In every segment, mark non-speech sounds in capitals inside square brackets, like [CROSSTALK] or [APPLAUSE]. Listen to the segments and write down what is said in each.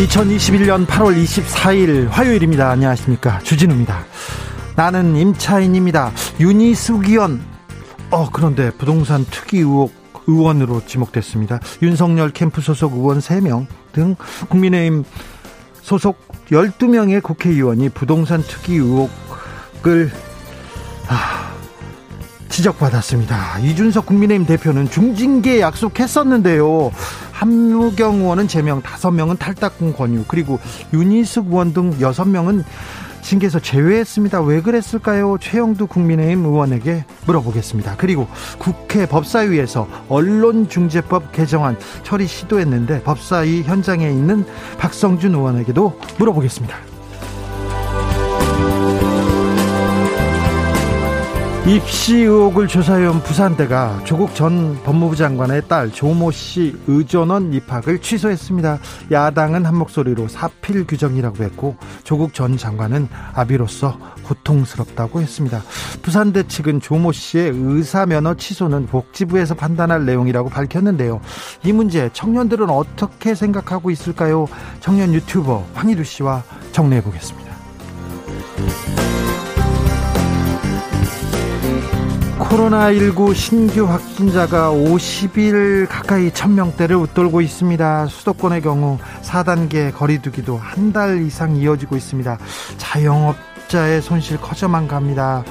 2021년 8월 24일 화요일입니다. 안녕하십니까. 주진우입니다. 나는 임차인입니다. 의원. 어, 그런데 부동산 투기 의혹 의원으로 지목됐습니다. 윤석열 캠프 소속 의원 3명 등 국민의힘 소속 12명의 국회의원이 부동산 투기 의혹을 아, 지적받았습니다. 이준석 국민의힘 대표는 중징계 약속했었는데요. 한무경 의원은 제명, 다섯 명은 탈당권 권유, 그리고 윤희숙 의원 등 여섯 명은 징계에서 제외했습니다. 왜 그랬을까요? 최영두 국민의힘 의원에게 물어보겠습니다. 그리고 국회 법사위에서 언론중재법 개정안 처리 시도했는데 법사위 현장에 있는 박성준 의원에게도 물어보겠습니다. 입시 의혹을 조사해온 부산대가 조국 전 법무부 장관의 딸 조모 씨 의전원 입학을 취소했습니다. 야당은 한 목소리로 사필 규정이라고 했고 조국 전 장관은 아비로서 고통스럽다고 했습니다. 부산대 측은 조모 씨의 의사 면허 취소는 복지부에서 판단할 내용이라고 밝혔는데요. 이 문제 청년들은 어떻게 생각하고 있을까요? 청년 유튜버 황희두 씨와 정리해 보겠습니다. 코로나19 신규 확진자가 50일 가까이 1000명대를 웃돌고 있습니다. 수도권의 경우 4단계 거리두기도 한 달 이상 이어지고 있습니다. 자영업자의 손실 커져만 갑니다.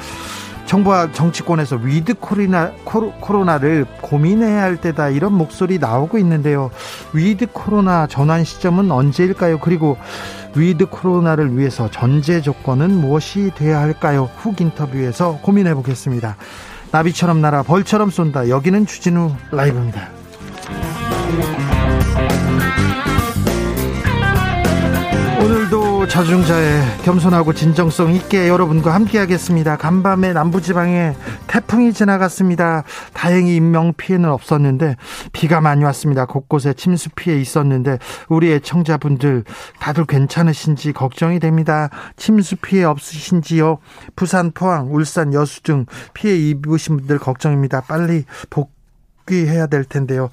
정부와 정치권에서 with 코로나, 코로나를 고민해야 할 때다 이런 목소리 나오고 있는데요. with 코로나 전환 시점은 언제일까요? 그리고 with 코로나를 위해서 전제 조건은 무엇이 돼야 할까요? 훅 인터뷰에서 고민해 보겠습니다. 나비처럼 날아 벌처럼 쏜다. 여기는 주진우 라이브입니다. 오늘도 자중자애 겸손하고 진정성 있게 여러분과 함께하겠습니다. 간밤에 남부지방에 태풍이 지나갔습니다. 다행히 인명 피해는 없었는데 비가 많이 왔습니다. 곳곳에 침수 피해 있었는데 우리 애청자분들 다들 괜찮으신지 걱정이 됩니다. 침수 피해 없으신지요? 부산, 포항, 울산, 여수 등 피해 입으신 분들 걱정입니다. 빨리 복 복귀해야 될 텐데요.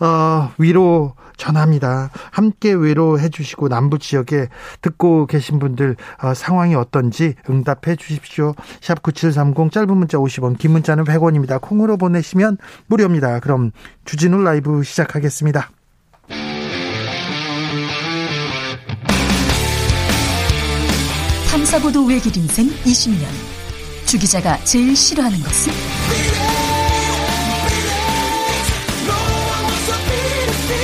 어, 위로 전합니다. 함께 위로해 주시고 남부 지역에 듣고 계신 분들 어, 상황이 어떤지 응답해 주십시오. 샵 9730 짧은 문자 50원, 긴 문자는 100원입니다. 콩으로 보내시면 무료입니다. 그럼 주진우 라이브 시작하겠습니다. 탐사보도 외길 인생 20년. 주 기자가 제일 싫어하는 것은?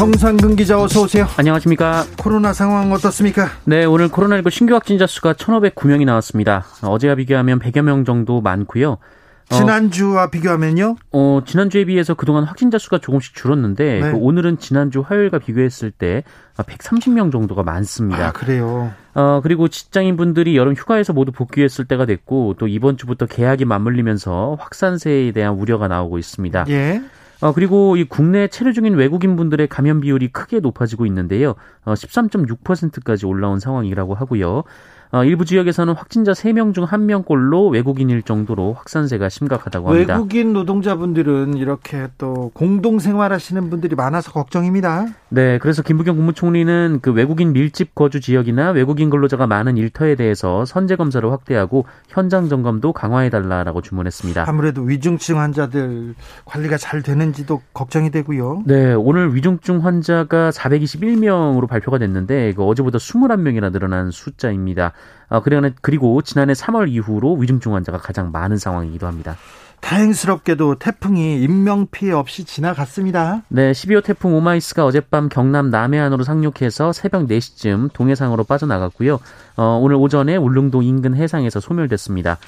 정상근 기자 어서 오세요. 안녕하십니까. 코로나 상황 어떻습니까? 네, 오늘 코로나19 신규 확진자 수가 1,509명이 나왔습니다. 어제와 비교하면 100여 명 정도 많고요. 어, 지난주와 어, 비교하면요? 어, 지난주에 비해서 그동안 확진자 수가 조금씩 줄었는데 네. 그 오늘은 지난주 화요일과 비교했을 때 130명 정도가 많습니다. 아, 그래요. 어, 그리고 직장인 분들이 여름 휴가에서 모두 복귀했을 때가 됐고 또 이번 주부터 개학이 맞물리면서 확산세에 대한 우려가 나오고 있습니다. 예. 어, 그리고 이 국내 체류 중인 외국인 분들의 감염 비율이 크게 높아지고 있는데요. 어, 13.6%까지 올라온 상황이라고 하고요. 어, 일부 지역에서는 확진자 3명 중 1명꼴로 외국인일 정도로 확산세가 심각하다고 합니다. 외국인 노동자분들은 이렇게 또 공동 생활하시는 분들이 많아서 걱정입니다. 네, 그래서 김부겸 국무총리는 그 외국인 밀집 거주 지역이나 외국인 근로자가 많은 일터에 대해서 선제 검사를 확대하고 현장 점검도 강화해 달라라고 주문했습니다. 아무래도 위중증 환자들 관리가 잘 되는지도 걱정이 되고요. 네, 오늘 위중증 환자가 421명으로 발표가 됐는데 그 어제보다 21명이나 늘어난 숫자입니다. 아, 그리고 지난해 3월 이후로 위중증 환자가 가장 많은 상황이기도 합니다. 다행스럽게도 태풍이 인명 피해 없이 지나갔습니다. 네, 12호 태풍 오마이스가 어젯밤 경남 남해안으로 상륙해서 새벽 4시쯤 동해상으로 빠져나갔고요. 어, 오늘 오전에 울릉도 인근 해상에서 소멸됐습니다.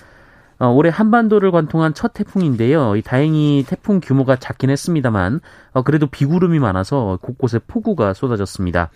어, 올해 한반도를 관통한 첫 태풍인데요. 다행히 태풍 규모가 작긴 했습니다만 어, 그래도 비구름이 많아서 곳곳에 폭우가 쏟아졌습니다.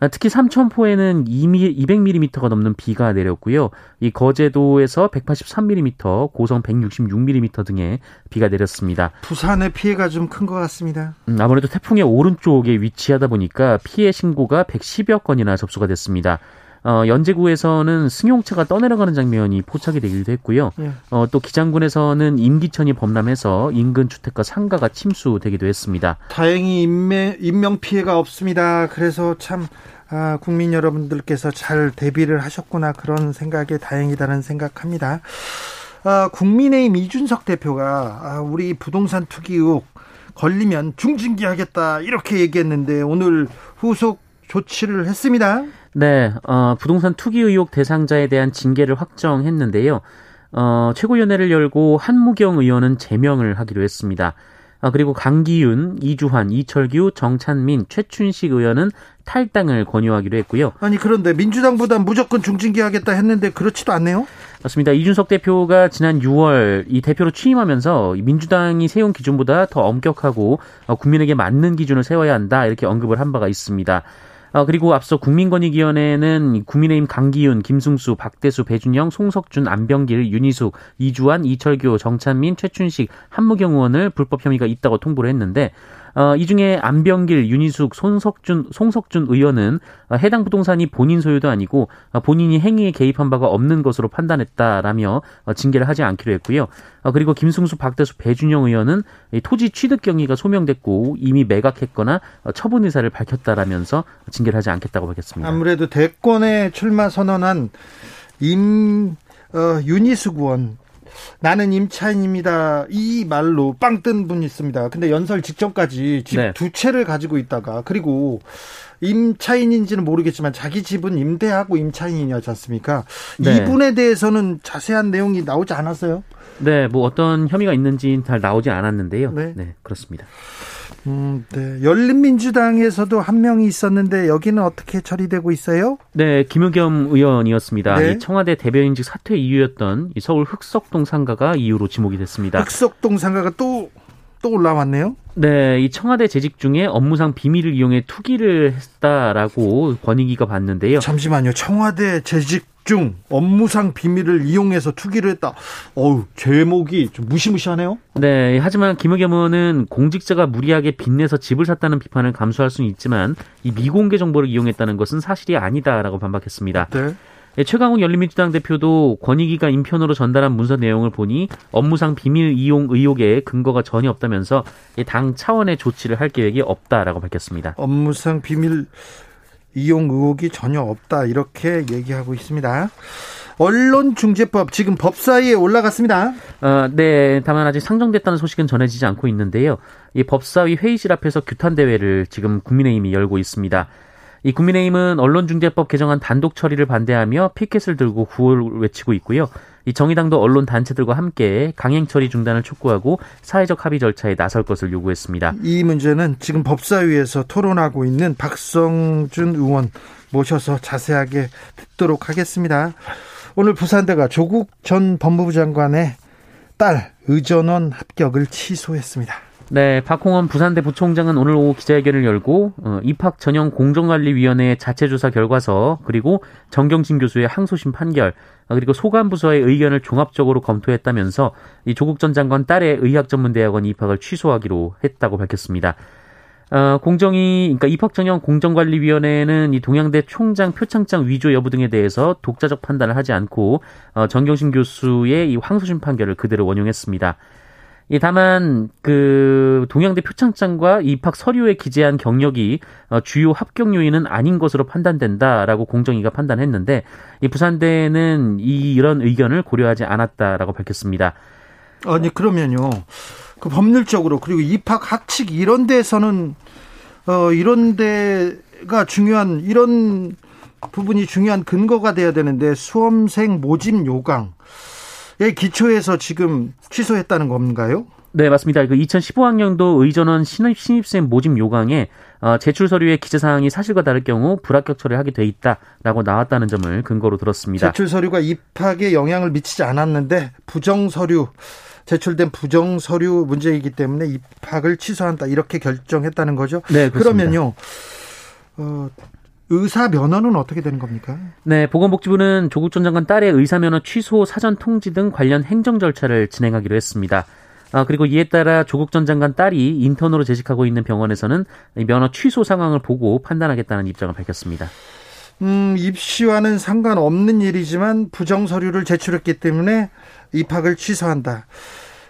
아, 특히 삼천포에는 200mm가 넘는 비가 내렸고요. 이 거제도에서 183mm, 고성 166mm 등의 비가 내렸습니다. 부산의 피해가 좀 큰 것 같습니다. 음, 아무래도 태풍의 오른쪽에 위치하다 보니까 피해 신고가 110여 건이나 접수가 됐습니다. 어, 연제구에서는 승용차가 떠내려가는 장면이 포착이 되기도 했고요. 예. 어, 또 기장군에서는 임기천이 범람해서 인근 주택과 상가가 침수되기도 했습니다. 다행히 인명, 인명 피해가 없습니다. 그래서 참 아, 국민 여러분들께서 잘 대비를 하셨구나 그런 생각에 다행이다는 생각합니다. 아, 국민의힘 이준석 대표가 아, 우리 부동산 투기 의혹 걸리면 중징계하겠다 이렇게 얘기했는데 오늘 후속 조치를 했습니다. 네, 어, 부동산 투기 의혹 대상자에 대한 징계를 확정했는데요. 어, 최고위원회를 열고 한무경 의원은 제명을 하기로 했습니다. 아, 그리고 강기윤, 이주환, 이철규, 정찬민, 최춘식 의원은 탈당을 권유하기로 했고요. 아니 그런데 민주당보다 무조건 중징계하겠다 했는데 그렇지도 않네요. 맞습니다. 이준석 대표가 지난 6월 이 대표로 취임하면서 민주당이 세운 기준보다 더 엄격하고 어, 국민에게 맞는 기준을 세워야 한다 이렇게 언급을 한 바가 있습니다. 어, 그리고 앞서 국민권익위원회는 국민의힘 강기윤, 김승수, 박대수, 배준영, 송석준, 안병길, 윤희숙, 이주환, 이철교, 정찬민, 최춘식, 한무경 의원을 불법 혐의가 있다고 통보를 했는데 어, 이 중에 안병길, 윤희숙, 손석준, 송석준 의원은 어, 해당 부동산이 본인 소유도 아니고 어, 본인이 행위에 개입한 바가 없는 것으로 판단했다라며 어, 징계를 하지 않기로 했고요. 어, 그리고 김승수, 박대수, 배준영 의원은 토지 취득 경위가 소명됐고 이미 매각했거나 어, 처분 의사를 밝혔다라면서 징계를 하지 않겠다고 밝혔습니다. 아무래도 대권에 출마 선언한 임 어, 윤희숙 의원 나는 임차인입니다. 이 말로 빵 뜬 분이 있습니다. 근데 연설 직전까지 집두 네. 채를 가지고 있다가 그리고 임차인인지는 모르겠지만 자기 집은 임대하고 임차인이었지 않습니까? 네. 이분에 대해서는 자세한 내용이 나오지 않았어요? 네, 뭐 어떤 혐의가 있는지는 잘 나오지 않았는데요. 네, 네 그렇습니다. 음, 네. 열린민주당에서도 한 명이 있었는데 여기는 어떻게 처리되고 있어요? 네, 김의겸 의원이었습니다. 네. 청와대 대변인직 사퇴 이유였던 서울 흑석동 상가가 이유로 지목이 됐습니다. 흑석동 상가가 또 또 올라왔네요. 네, 이 청와대 재직 중에 업무상 비밀을 이용해 투기를 했다라고 권익위가 봤는데요. 잠시만요. 청와대 재직 중 업무상 비밀을 이용해서 투기를 했다. 어우, 제목이 좀 무시무시하네요. 네, 하지만 김의겸 의원은 공직자가 무리하게 빚내서 집을 샀다는 비판을 감수할 수는 있지만 이 미공개 정보를 이용했다는 것은 사실이 아니다라고 반박했습니다. 네. 네 최강욱 열린민주당 대표도 권익위가 인편으로 전달한 문서 내용을 보니 업무상 비밀 이용 의혹에 근거가 전혀 없다면서 당 차원의 조치를 할 계획이 없다라고 밝혔습니다. 업무상 비밀 이용 의혹이 전혀 없다 이렇게 얘기하고 있습니다. 언론중재법 지금 법사위에 올라갔습니다. 어, 네, 다만 아직 상정됐다는 소식은 전해지지 않고 있는데요. 이 법사위 회의실 앞에서 규탄 대회를 지금 국민의힘이 열고 있습니다. 이 국민의힘은 언론중재법 개정안 단독 처리를 반대하며 피켓을 들고 구호를 외치고 있고요. 이 정의당도 언론 단체들과 함께 강행 처리 중단을 촉구하고 사회적 합의 절차에 나설 것을 요구했습니다. 이 문제는 지금 법사위에서 토론하고 있는 박성준 의원 모셔서 자세하게 듣도록 하겠습니다. 오늘 부산대가 조국 전 법무부 장관의 딸 의전원 합격을 취소했습니다. 네, 박홍원 부산대 부총장은 오늘 오후 기자회견을 열고 어, 입학 전형 공정관리위원회 자체 조사 결과서 그리고 정경진 교수의 항소심 판결 어, 그리고 소관 부서의 의견을 종합적으로 검토했다면서 이 조국 전 장관 딸의 의학전문대학원 입학을 취소하기로 했다고 밝혔습니다. 어, 공정위, 그러니까 입학전형 공정관리위원회는 이 동양대 총장 표창장 위조 여부 등에 대해서 독자적 판단을 하지 않고 어, 정경심 교수의 이 항소심 판결을 그대로 원용했습니다. 이 다만 그 동양대 표창장과 입학 서류에 기재한 경력이 어, 주요 합격 요인은 아닌 것으로 판단된다라고 공정위가 판단했는데 이 부산대는 이 이런 의견을 고려하지 않았다라고 밝혔습니다. 아니 그러면요. 그 법률적으로 그리고 입학 학칙 이런 데서는 어 이런 데가 중요한 이런 부분이 중요한 근거가 돼야 되는데 수험생 모집 요강 의 기초에서 지금 취소했다는 건가요? 네, 맞습니다. 그 2015학년도 의전원 신입, 신입생 모집 요강에 어, 제출 서류의 기재 사항이 사실과 다를 경우 불합격 처리하게 돼 있다라고 나왔다는 점을 근거로 들었습니다. 제출 서류가 입학에 영향을 미치지 않았는데 부정 서류 제출된 부정 서류 문제이기 때문에 입학을 취소한다 이렇게 결정했다는 거죠. 네, 그렇습니다. 그러면요. 어, 의사 면허는 어떻게 되는 겁니까? 네, 보건복지부는 조국 전 장관 딸의 의사 면허 취소 사전 통지 등 관련 행정 절차를 진행하기로 했습니다. 아, 그리고 이에 따라 조국 전 장관 딸이 인턴으로 재직하고 있는 병원에서는 면허 취소 상황을 보고 판단하겠다는 입장을 밝혔습니다. 음, 입시와는 상관없는 일이지만 부정 서류를 제출했기 때문에 입학을 취소한다.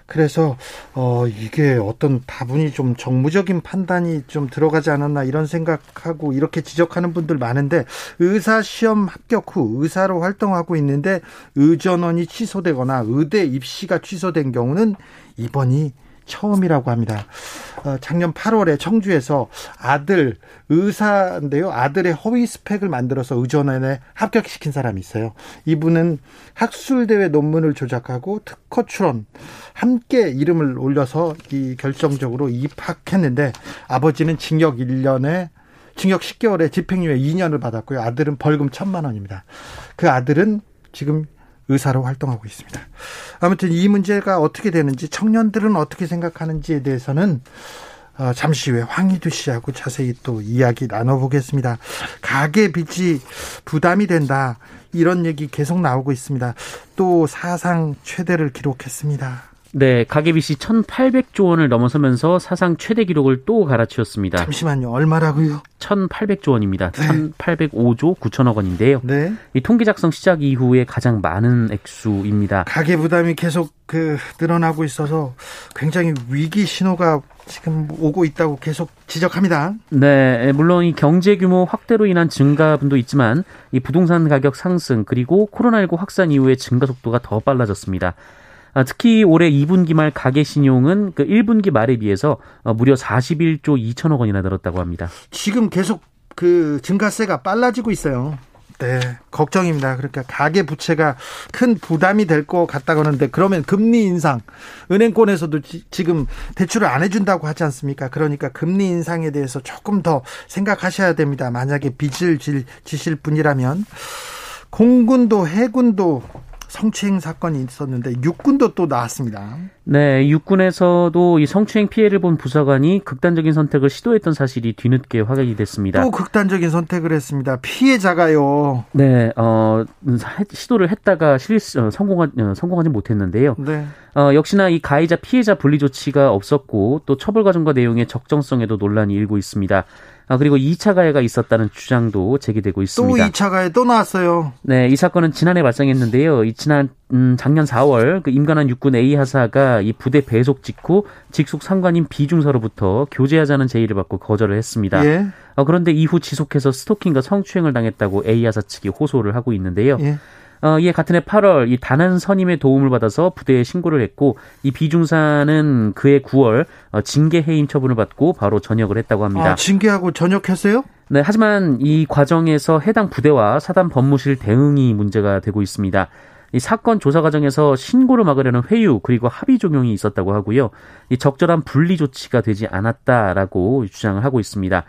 그래서 어 이게 어떤 다분히 좀 정무적인 판단이 좀 들어가지 않았나 이런 생각하고 이렇게 지적하는 분들 많은데 의사 시험 합격 후 의사로 활동하고 있는데 의전원이 취소되거나 의대 입시가 취소된 경우는 이번이 처음이라고 합니다. 어, 작년 8월에 청주에서 아들 의사인데요. 아들의 허위 스펙을 만들어서 의전원에 합격시킨 사람이 있어요. 이분은 학술대회 논문을 조작하고 특허 출원 함께 이름을 올려서 이 결정적으로 입학했는데 아버지는 징역 1년에 징역 10개월에 집행유예 2년을 받았고요. 아들은 벌금 1천만 원입니다. 그 아들은 지금 의사로 활동하고 있습니다. 아무튼 이 문제가 어떻게 되는지 청년들은 어떻게 생각하는지에 대해서는 어, 잠시 후에 황희두 씨하고 자세히 또 이야기 나눠보겠습니다. 가계 빚이 부담이 된다. 이런 얘기 계속 나오고 있습니다. 또 사상 최대를 기록했습니다. 네, 가계빚이 1,800조 원을 넘어서면서 사상 최대 기록을 또 갈아치웠습니다. 잠시만요. 얼마라고요? 1,800조 원입니다. 네. 1,805조 9천억 원인데요. 네. 이 통계 작성 시작 이후에 가장 많은 액수입니다. 가계 부담이 계속 그 늘어나고 있어서 굉장히 위기 신호가 지금 오고 있다고 계속 지적합니다. 네, 물론 이 경제 규모 확대로 인한 증가분도 있지만 이 부동산 가격 상승 그리고 코로나19 확산 이후에 증가 속도가 더 빨라졌습니다. 아, 특히 올해 2분기 말 가계 신용은 그 1분기 말에 비해서 어, 무려 41조 2천억 원이나 늘었다고 합니다. 지금 계속 그 증가세가 빨라지고 있어요. 네, 걱정입니다. 그러니까 가계 부채가 큰 부담이 될 것 같다고 하는데 그러면 금리 인상, 은행권에서도 지, 금 대출을 안 해준다고 하지 않습니까? 그러니까 금리 인상에 대해서 조금 더 생각하셔야 됩니다. 만약에 빚을 질, 지실 분이라면 공군도 해군도 성추행 사건이 있었는데 육군도 또 나왔습니다. 네, 육군에서도 이 성추행 피해를 본 부사관이 극단적인 선택을 시도했던 사실이 뒤늦게 확인이 됐습니다. 또 극단적인 선택을 했습니다. 피해자가요. 네, 어, 시도를 했다가 실 어, 성공하, 어, 성공하지 못했는데요. 네. 어, 역시나 이 가해자 피해자 분리 조치가 없었고 또 처벌 과정과 내용의 적정성에도 논란이 일고 있습니다. 아, 그리고 2차 가해가 있었다는 주장도 제기되고 있습니다. 또 2차 가해 또 나왔어요. 네, 이 사건은 지난해 발생했는데요. 이 지난 음, 작년 4월 그 임관한 육군 A 하사가 이 부대 배속 직후 직속 상관인 비중서로부터 교제하자는 제의를 받고 거절을 했습니다. 예. 어, 그런데 이후 지속해서 스토킹과 성추행을 당했다고 A 하사 측이 호소를 하고 있는데요. 예. 어, 이에 같은 해 8월 이 단한 선임의 도움을 받아서 부대에 신고를 했고 이 비중사는 그해 9월 어, 징계 해임 처분을 받고 바로 전역을 했다고 합니다. 아, 징계하고 전역했어요? 네, 하지만 이 과정에서 해당 부대와 사단 법무실 대응이 문제가 되고 있습니다. 이 사건 조사 과정에서 신고를 막으려는 회유 그리고 합의 종용이 있었다고 하고요. 이 적절한 분리 조치가 되지 않았다라고 주장을 하고 있습니다.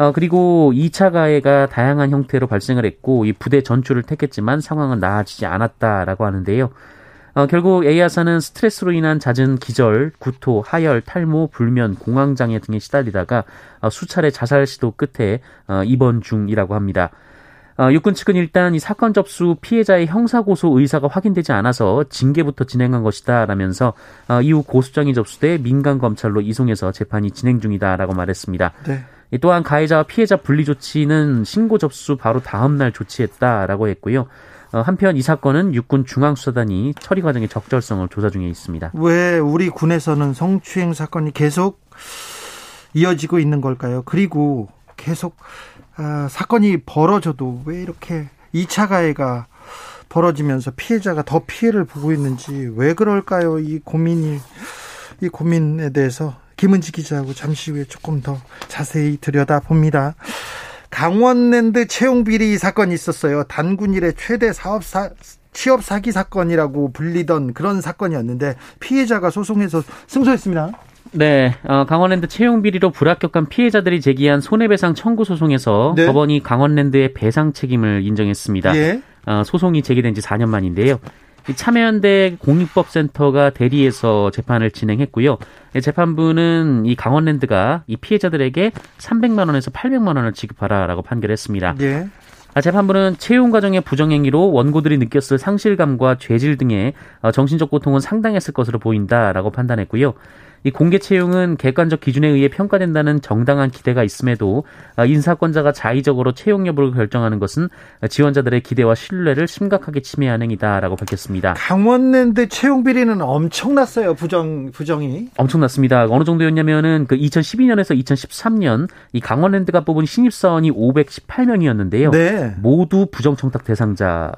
어, 그리고 2차 가해가 다양한 형태로 발생을 했고 이 부대 전출을 택했지만 상황은 나아지지 않았다라고 하는데요. 어, 결국 A하사는 스트레스로 인한 잦은 기절, 구토, 하열, 탈모, 불면, 공황장애 등에 시달리다가 어, 수차례 자살 시도 끝에 어, 입원 중이라고 합니다. 어, 육군 측은 일단 이 사건 접수 피해자의 형사고소 의사가 확인되지 않아서 징계부터 진행한 것이다라면서 어, 이후 고소장이 접수돼 민간 검찰로 이송해서 재판이 진행 중이다라고 말했습니다. 네. 또한 가해자와 피해자 분리 조치는 신고 접수 바로 다음 날 조치했다라고 했고요. 어, 한편 이 사건은 육군 중앙수사단이 처리 과정의 적절성을 조사 중에 있습니다. 왜 우리 군에서는 성추행 사건이 계속 이어지고 있는 걸까요? 그리고 계속 아, 사건이 벌어져도 왜 이렇게 2차 가해가 벌어지면서 피해자가 더 피해를 보고 있는지 왜 그럴까요? 이 고민이 이 고민에 대해서 김은지 기자하고 잠시 후에 조금 더 자세히 들여다 봅니다. 강원랜드 채용 비리 사건이 있었어요. 단군 일의 최대 사업 사 취업 사기 사건이라고 불리던 그런 사건이었는데 피해자가 소송해서 승소했습니다. 네, 어, 강원랜드 채용 비리로 불합격한 피해자들이 제기한 손해배상 청구 소송에서 네. 법원이 강원랜드의 배상 책임을 인정했습니다. 예. 어, 소송이 제기된 지 4년 만인데요. 참여연대 공익법센터가 대리해서 재판을 진행했고요. 재판부는 이 강원랜드가 이 피해자들에게 300만 원에서 800만 원을 지급하라라고 판결했습니다. 예. 아, 재판부는 채용 과정의 부정행위로 원고들이 느꼈을 상실감과 죄질 등의 어, 정신적 고통은 상당했을 것으로 보인다라고 판단했고요. 이 공개 채용은 객관적 기준에 의해 평가된다는 정당한 기대가 있음에도 아, 인사권자가 자의적으로 채용 여부를 결정하는 것은 지원자들의 기대와 신뢰를 심각하게 침해한 행위다라고 밝혔습니다. 강원랜드 채용 비리는 엄청났어요. 부정 부정이 엄청났습니다. 어느 정도였냐면은 그 2012년에서 2013년 이 강원랜드가 뽑은 신입 사원이 518명이었는데요. 네. 모두 부정 청탁 대상자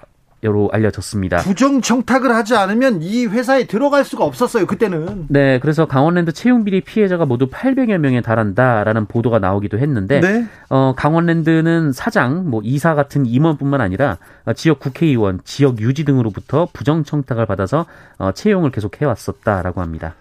로 알려졌습니다. 부정 청탁을 하지 않으면 이 회사에 들어갈 수가 없었어요. 그때는. 네, 그래서 강원랜드 채용 비리 피해자가 모두 800여 명에 달한다라는 보도가 나오기도 했는데 네? 어, 강원랜드는 사장, 뭐 이사 같은 임원뿐만 아니라 지역 국회의원, 지역 유지 등으로부터 부정 청탁을 받아서 어, 채용을 계속 해왔었다라고 합니다.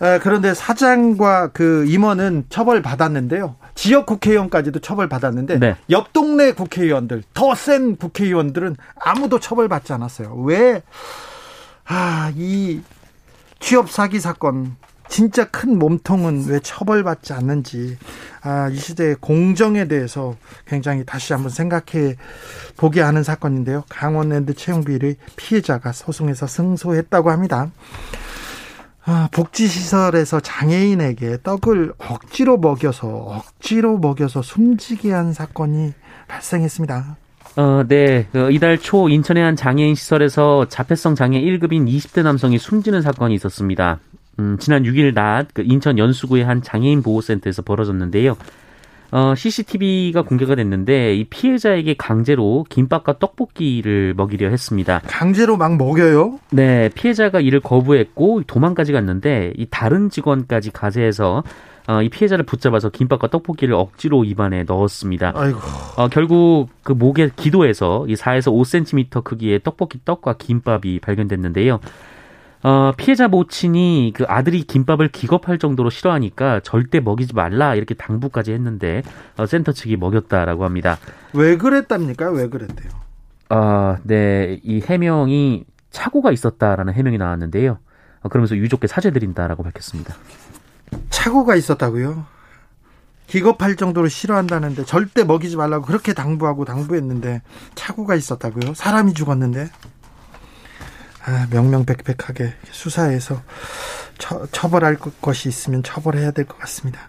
아, 그런데 사장과 그 임원은 처벌 받았는데요. 지역 국회의원까지도 처벌 받았는데 네. 옆 동네 국회의원들 더 센 국회의원들은 아무도 처벌 받지 않았어요. 왜? 아, 이 취업 사기 사건 진짜 큰 몸통은 왜 처벌받지 않는지 아, 이 시대의 공정에 대해서 굉장히 다시 한번 생각해 보게 하는 사건인데요. 강원랜드 채용비리 피해자가 소송에서 승소했다고 합니다. 아, 복지시설에서 장애인에게 떡을 억지로 먹여서 억지로 먹여서 숨지게 한 사건이 발생했습니다. 어, 네. 그 이달 초 인천의 한 장애인 시설에서 자폐성 장애 1급인 20대 남성이 숨지는 사건이 있었습니다. 음, 지난 6일 낮 그 인천 연수구의 한 장애인 보호센터에서 벌어졌는데요. 어, CCTV가 공개가 됐는데 이 피해자에게 강제로 김밥과 떡볶이를 먹이려 했습니다. 강제로 막 먹여요? 네, 피해자가 이를 거부했고 도망까지 갔는데 이 다른 직원까지 가세해서 어, 이 피해자를 붙잡아서 김밥과 떡볶이를 억지로 입안에 넣었습니다. 아이고. 어, 결국 그 목에 기도에서 이 4에서 5cm 크기의 떡볶이 떡과 김밥이 발견됐는데요. 어, 피해자 모친이 그 아들이 김밥을 기겁할 정도로 싫어하니까 절대 먹이지 말라 이렇게 당부까지 했는데 어, 센터 측이 먹였다라고 합니다. 왜 그랬답니까? 왜 그랬대요? 아, 네, 이 해명이 착오가 있었다라는 해명이 나왔는데요. 어, 그러면서 유족께 사죄드린다라고 밝혔습니다. 착오가 있었다고요? 기겁할 정도로 싫어한다는데 절대 먹이지 말라고 그렇게 당부하고 당부했는데 착오가 있었다고요? 사람이 죽었는데 아, 명명백백하게 수사해서 처, 처벌할 것이 있으면 처벌해야 될 것 같습니다.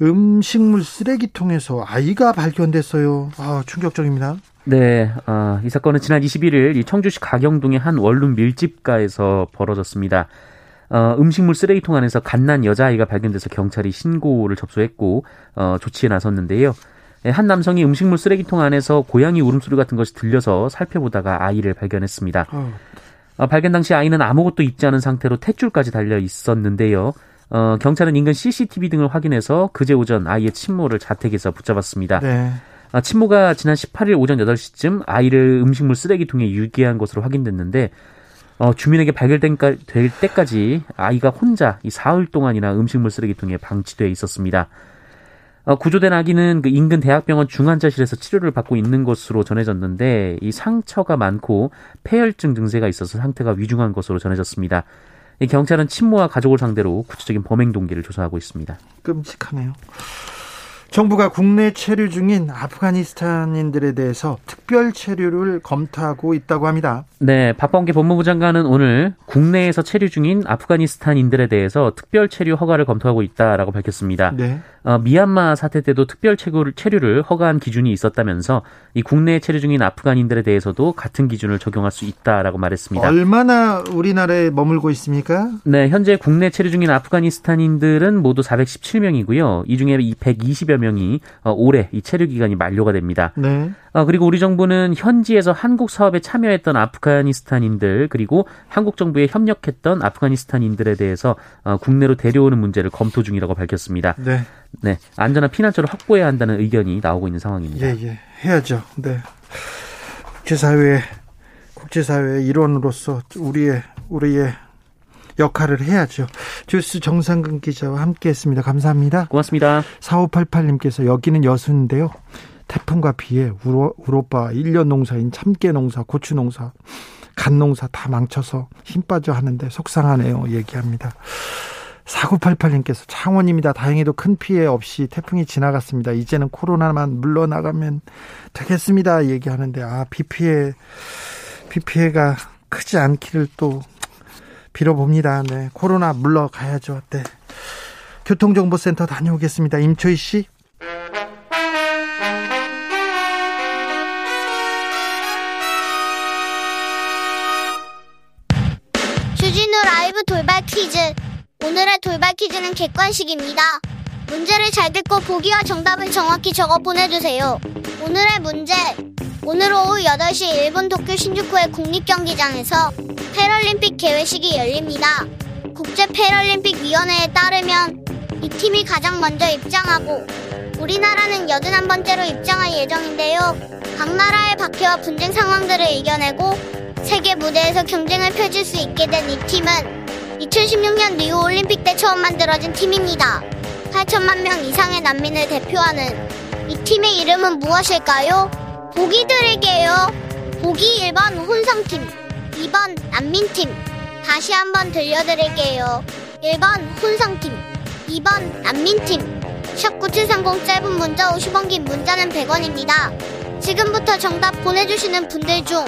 음식물 쓰레기통에서 아이가 발견됐어요. 아, 충격적입니다. 네, 아, 이 사건은 지난 21일 청주시 가경동의 한 원룸 밀집가에서 벌어졌습니다. 어, 음식물 쓰레기통 안에서 갓난 여자아이가 발견돼서 경찰이 신고를 접수했고 어, 조치에 나섰는데요. 네, 한 남성이 음식물 쓰레기통 안에서 고양이 울음소리 같은 것이 들려서 살펴보다가 아이를 발견했습니다. 어. 어, 발견 당시 아이는 아무것도 입지 않은 상태로 탯줄까지 달려 있었는데요. 어, 경찰은 인근 CCTV 등을 확인해서 그제 오전 아이의 친모를 자택에서 붙잡았습니다. 네. 아, 친모가 지난 18일 오전 8시쯤 아이를 음식물 쓰레기통에 유기한 것으로 확인됐는데 어, 주민에게 발견될 때까지 아이가 혼자 이 사흘 동안이나 음식물 쓰레기통에 방치돼 있었습니다. 어, 구조된 아기는 그 인근 대학병원 중환자실에서 치료를 받고 있는 것으로 전해졌는데 이 상처가 많고 폐혈증 증세가 있어서 상태가 위중한 것으로 전해졌습니다. 이 경찰은 친모와 가족을 상대로 구체적인 범행 동기를 조사하고 있습니다. 끔찍하네요. 정부가 국내 체류 중인 아프가니스탄인들에 대해서 특별 체류를 검토하고 있다고 합니다. 네, 박범계 법무부 장관은 오늘 국내에서 체류 중인 아프가니스탄인들에 대해서 특별 체류 허가를 검토하고 있다라고 밝혔습니다. 네. 어, 미얀마 사태 때도 특별 체류를, 체류를 허가한 기준이 있었다면서 이 국내에 체류 중인 아프간인들에 대해서도 같은 기준을 적용할 수 있다라고 말했습니다. 얼마나 우리나라에 머물고 있습니까? 네, 현재 국내 체류 중인 아프가니스탄인들은 모두 417명이고요. 이 중에 120여 명이 어, 올해 이 체류 기간이 만료가 됩니다. 네. 어, 그리고 우리 정부는 현지에서 한국 사업에 참여했던 아프가니스탄인들 그리고 한국 정부에 협력했던 아프가니스탄인들에 대해서 어, 국내로 데려오는 문제를 검토 중이라고 밝혔습니다. 네. 네, 안전한 피난처를 확보해야 한다는 의견이 나오고 있는 상황입니다. 예, 예, 해야죠. 네. 국제사회 국제사회의 일원으로서 우리의 우리의 역할을 해야죠. 주스 정상근 기자와 함께했습니다. 감사합니다. 고맙습니다. 4588님께서 여기는 여수인데요. 태풍과 비에 우리 오빠 1년 농사인 참깨 농사, 고추 농사, 간 농사 다 망쳐서 힘 빠져 하는데 속상하네요. 얘기합니다. 4988님께서 창원입니다. 다행히도 큰 피해 없이 태풍이 지나갔습니다. 이제는 코로나만 물러나가면 되겠습니다. 얘기하는데, 아, 비 피해, 비 피해가 크지 않기를 또 빌어봅니다. 네. 코로나 물러가야죠. 네. 교통정보센터 다녀오겠습니다. 임초희 씨. 돌발 퀴즈. 오늘의 돌발 퀴즈는 객관식입니다. 문제를 잘 듣고 보기와 정답을 정확히 적어 보내주세요. 오늘의 문제. 오늘 오후 8시 일본 도쿄 신주쿠의 국립경기장에서 패럴림픽 개회식이 열립니다. 국제 패럴림픽 위원회에 따르면 이 팀이 가장 먼저 입장하고 우리나라는 81번째로 입장할 예정인데요. 각 나라의 박해와 분쟁 상황들을 이겨내고 세계 무대에서 경쟁을 펼칠 수 있게 된 이 팀은 2016년 리우 올림픽 때 처음 만들어진 팀입니다. 8천만 명 이상의 난민을 대표하는 이 팀의 이름은 무엇일까요? 보기 드릴게요. 보기 1번 혼성팀, 2번 난민팀. 다시 한번 들려드릴게요. 1번 혼성팀, 2번 난민팀. 샵9730 짧은 문자 50원 긴 문자는 100원입니다. 지금부터 정답 보내주시는 분들 중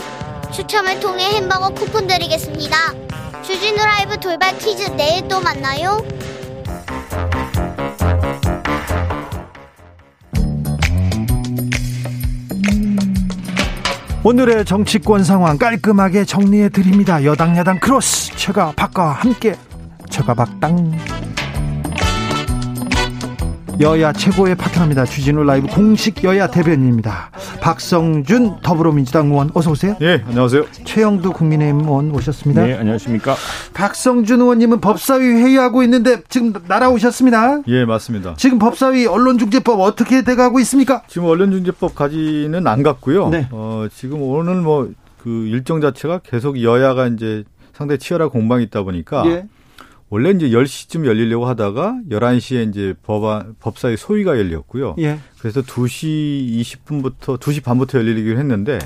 추첨을 통해 햄버거 쿠폰 드리겠습니다. 주진우 라이브 돌발 퀴즈 내일 또 만나요. 오늘의 정치권 상황 깔끔하게 정리해 드립니다. 여당 야당 크로스 최가 박과 함께 최가 박당 여야 최고의 파트너입니다. 주진우 라이브 공식 여야 대변인입니다. 박성준 더불어민주당 의원 어서 오세요. 네, 안녕하세요. 최영두 국민의힘 의원 오셨습니다. 네, 안녕하십니까. 박성준 의원님은 법사위 회의하고 있는데 지금 날아오셨습니다. 예, 맞습니다. 지금 법사위 언론중재법 어떻게 돼가고 있습니까? 지금 언론중재법까지는 안 갔고요. 네. 어, 지금 오늘 뭐 그 일정 자체가 계속 여야가 이제 상당히 치열한 공방이 있다 보니까 예. 원래 이제 10시쯤 열리려고 하다가 11시에 이제 법안, 법사위 소위가 열렸고요. 예. 그래서 2시 20분부터, 2시 반부터 열리기로 했는데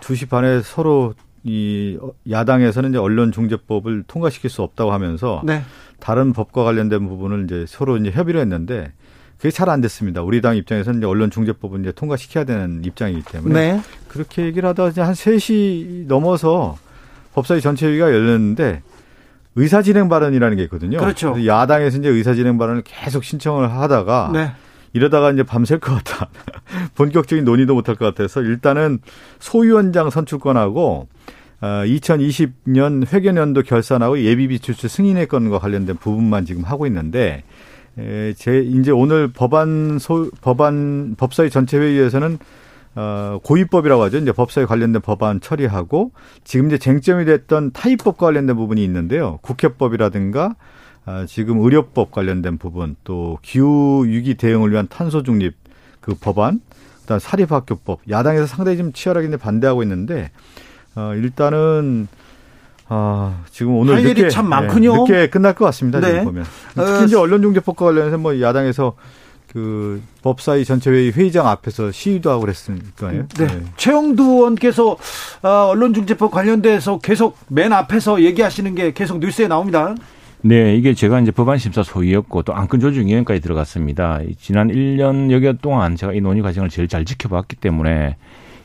2시 반에 서로 이 야당에서는 이제 언론중재법을 통과시킬 수 없다고 하면서 네. 다른 법과 관련된 부분을 이제 서로 이제 협의를 했는데 그게 잘 안 됐습니다. 우리 당 입장에서는 이제 언론중재법을 이제 통과시켜야 되는 입장이기 때문에 네. 그렇게 얘기를 하다가 이제 한 3시 넘어서 법사위 전체회의가 열렸는데 의사진행 발언이라는 게 있거든요. 그렇죠. 야당에서 이제 의사진행 발언을 계속 신청을 하다가 네. 이러다가 이제 밤샐 것 같다. [LAUGHS] 본격적인 논의도 못할 것 같아서 일단은 소위원장 선출권하고 어, 2020년 회계연도 결산하고 예비비 출출 승인의 건과 관련된 부분만 지금 하고 있는데 에, 제 이제 오늘 법안 소 법안 법사위 전체 회의에서는 어, 고위법이라고 하죠. 이제 법사에 관련된 법안 처리하고 지금 이제 쟁점이 됐던 타입법과 관련된 부분이 있는데요. 국회법이라든가 아, 지금 의료법 관련된 부분 또 기후 위기 대응을 위한 탄소 중립 그 법안 그다음 사립학교법 야당에서 상당히 좀 치열하게 반대하고 있는데 어, 일단은 아, 지금 오늘 늦게 참 많군요. 네, 늦게 끝날 것 같습니다. 네. 지금 보면 특히 이제 언론중재법과 관련해서 뭐 야당에서 그 법사위 전체회의 회의장 앞에서 시위도 하고 그랬으니까요. 네. 네. 최영두 의원께서 어, 언론중재법 관련돼서 계속 맨 앞에서 얘기하시는 게 계속 뉴스에 나옵니다. 네, 이게 제가 이제 법안 심사 소위였고 또 안건 조정위원까지 들어갔습니다. 지난 1년 여개 동안 제가 이 논의 과정을 제일 잘 지켜봤기 때문에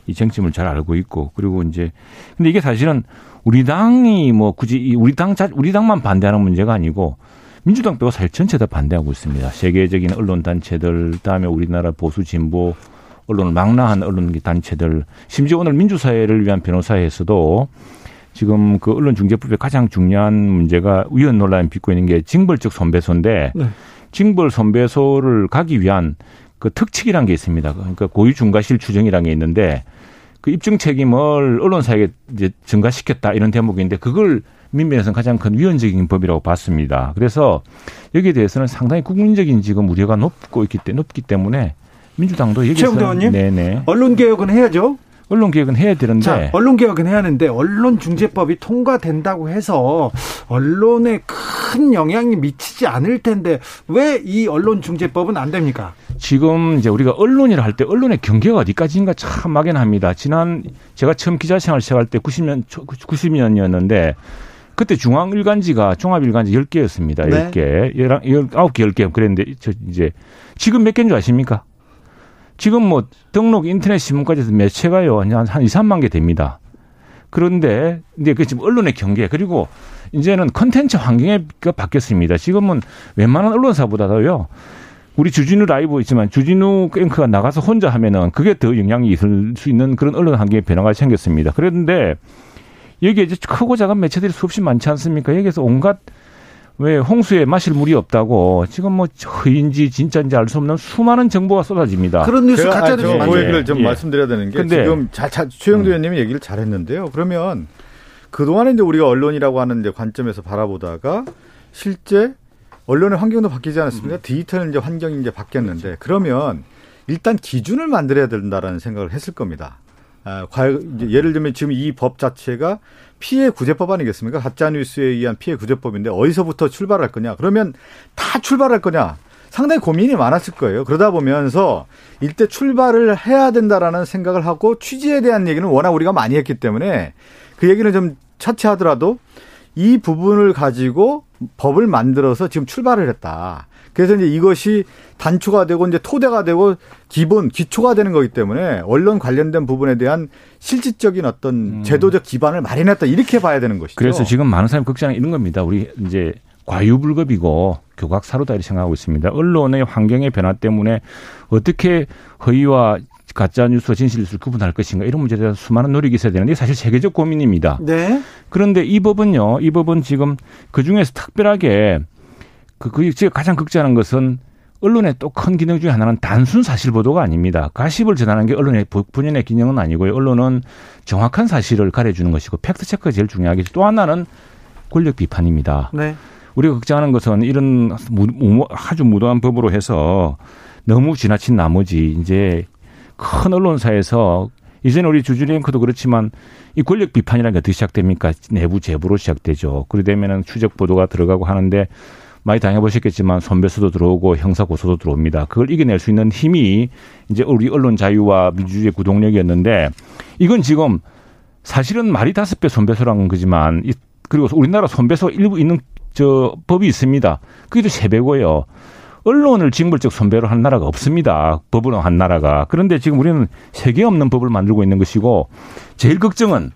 이 쟁점을 잘 알고 있고 그리고 이제 근데 이게 사실은 우리 당이 뭐 굳이 우리 당 자, 우리 당만 반대하는 문제가 아니고 민주당 빼고 사실 전체 다 반대하고 있습니다. 세계적인 언론 단체들, 다음에 우리나라 보수 진보 언론을 망라한 언론 단체들, 심지어 오늘 민주사회를 위한 변호사에서도 지금 그 언론중재법의 가장 중요한 문제가 위헌 논란을 빚고 있는 게 징벌적 손배소인데 네. 징벌 손배소를 가기 위한 그 특칙이란 게 있습니다. 그러니까 고의 중과실 추정이란 게 있는데 그 입증 책임을 언론사에게 이제 증가시켰다 이런 대목인데 그걸 민변에서는 가장 큰 위헌적인 법이라고 봤습니다. 그래서 여기에 대해서는 상당히 국민적인 지금 우려가 높고 있기, 높기 때문에 민주당도 여기서 네네 언론 개혁은 해야죠. 언론 개혁은 해야 되는데 자, 언론 개혁은 해야 하는데 언론 중재법이 통과된다고 해서 언론에 큰 영향이 미치지 않을 텐데 왜 이 언론 중재법은 안 됩니까? 지금 이제 우리가 언론이라 할 때 언론의 경계가 어디까지인가 참 막연합니다. 지난 제가 처음 기자 생활 시작할 때 90년 90년이었는데 그때 중앙 일간지가 종합 일간지 10개였습니다. 네. 10개. 9개, 10개 그랬는데 저 이제 지금 몇 개인 줄 아십니까? 지금 뭐 등록 인터넷 신문까지 해서 매체가요. 한, 한 2, 3만 개 됩니다. 그런데 이제 그 지금 언론의 경계 그리고 이제는 컨텐츠 환경이 바뀌었습니다. 지금은 웬만한 언론사보다도요. 우리 주진우 라이브 있지만 주진우 앵커가 나가서 혼자 하면은 그게 더 영향이 있을 수 있는 그런 언론 환경의 변화가 생겼습니다. 그런데 여기에 이제 크고 작은 매체들이 수없이 많지 않습니까? 여기에서 온갖 왜 홍수에 마실 물이 없다고 지금 뭐 허인지 진짜인지 알 수 없는 수많은 정보가 쏟아집니다. 그런 뉴스 가짜 뉴스. 그 얘기를 좀 예. 말씀드려야 되는 게 근데, 지금 자, 자, 최영도 음. 의원님이 얘기를 잘했는데요. 그러면 그동안에 이제 우리가 언론이라고 하는 이제 관점에서 바라보다가 실제 언론의 환경도 바뀌지 않았습니까? 음. 디지털 이제 환경이 이제 바뀌었는데 그렇죠. 그러면 일단 기준을 만들어야 된다라는 생각을 했을 겁니다. 아, 예를 들면 지금 이 법 자체가 피해 구제법 아니겠습니까? 가짜 뉴스에 의한 피해 구제법인데 어디서부터 출발할 거냐? 그러면 다 출발할 거냐? 상당히 고민이 많았을 거예요. 그러다 보면서 일대 출발을 해야 된다라는 생각을 하고 취지에 대한 얘기는 워낙 우리가 많이 했기 때문에 그 얘기는 좀 차치하더라도 이 부분을 가지고 법을 만들어서 지금 출발을 했다. 그래서 이제 이것이 단초가 되고 이제 토대가 되고 기본 기초가 되는 거기 때문에 언론 관련된 부분에 대한 실질적인 어떤 음. 제도적 기반을 마련했다 이렇게 봐야 되는 것이죠. 그래서 지금 많은 사람이 걱정이 이런 겁니다. 우리 이제 과유불급이고 교각사로다 이렇게 생각하고 있습니다. 언론의 환경의 변화 때문에 어떻게 허위와 가짜 뉴스와 진실 뉴스를 구분할 것인가 이런 문제에 대해서 수많은 노력이 있어야 되는데 사실 세계적 고민입니다. 네. 그런데 이 법은요, 이 법은 지금 그 중에서 특별하게 그, 그, 제가 가장 걱정하는 것은 언론의 또 큰 기능 중에 하나는 단순 사실 보도가 아닙니다. 가십을 전하는 게 언론의 본연의 기능은 아니고요. 언론은 정확한 사실을 가려주는 것이고 fact check가 제일 중요하겠죠. 또 하나는 권력 비판입니다. 네. 우리가 걱정하는 것은 이런 아주 무도한 법으로 해서 너무 지나친 나머지 이제 큰 언론사에서 이제는 우리 주준리 앵커도 그렇지만 이 권력 비판이라는 게 어떻게 시작됩니까? 내부 제보로 시작되죠. 그러되면은 추적 보도가 들어가고 하는데 많이 당해보셨겠지만 손배수도 들어오고 형사 고소도 들어옵니다. 그걸 이겨낼 수 있는 힘이 이제 우리 언론 자유와 민주주의 구동력이었는데 이건 지금 사실은 말이 다섯 배 손배소라는 거지만 그리고 우리나라 손배소 일부 있는 저 법이 있습니다. 그게 또 세 배고요. 언론을 징벌적 손배로 한 나라가 없습니다. 법으로 한 나라가. 그런데 지금 우리는 세계 없는 법을 만들고 있는 것이고 제일 걱정은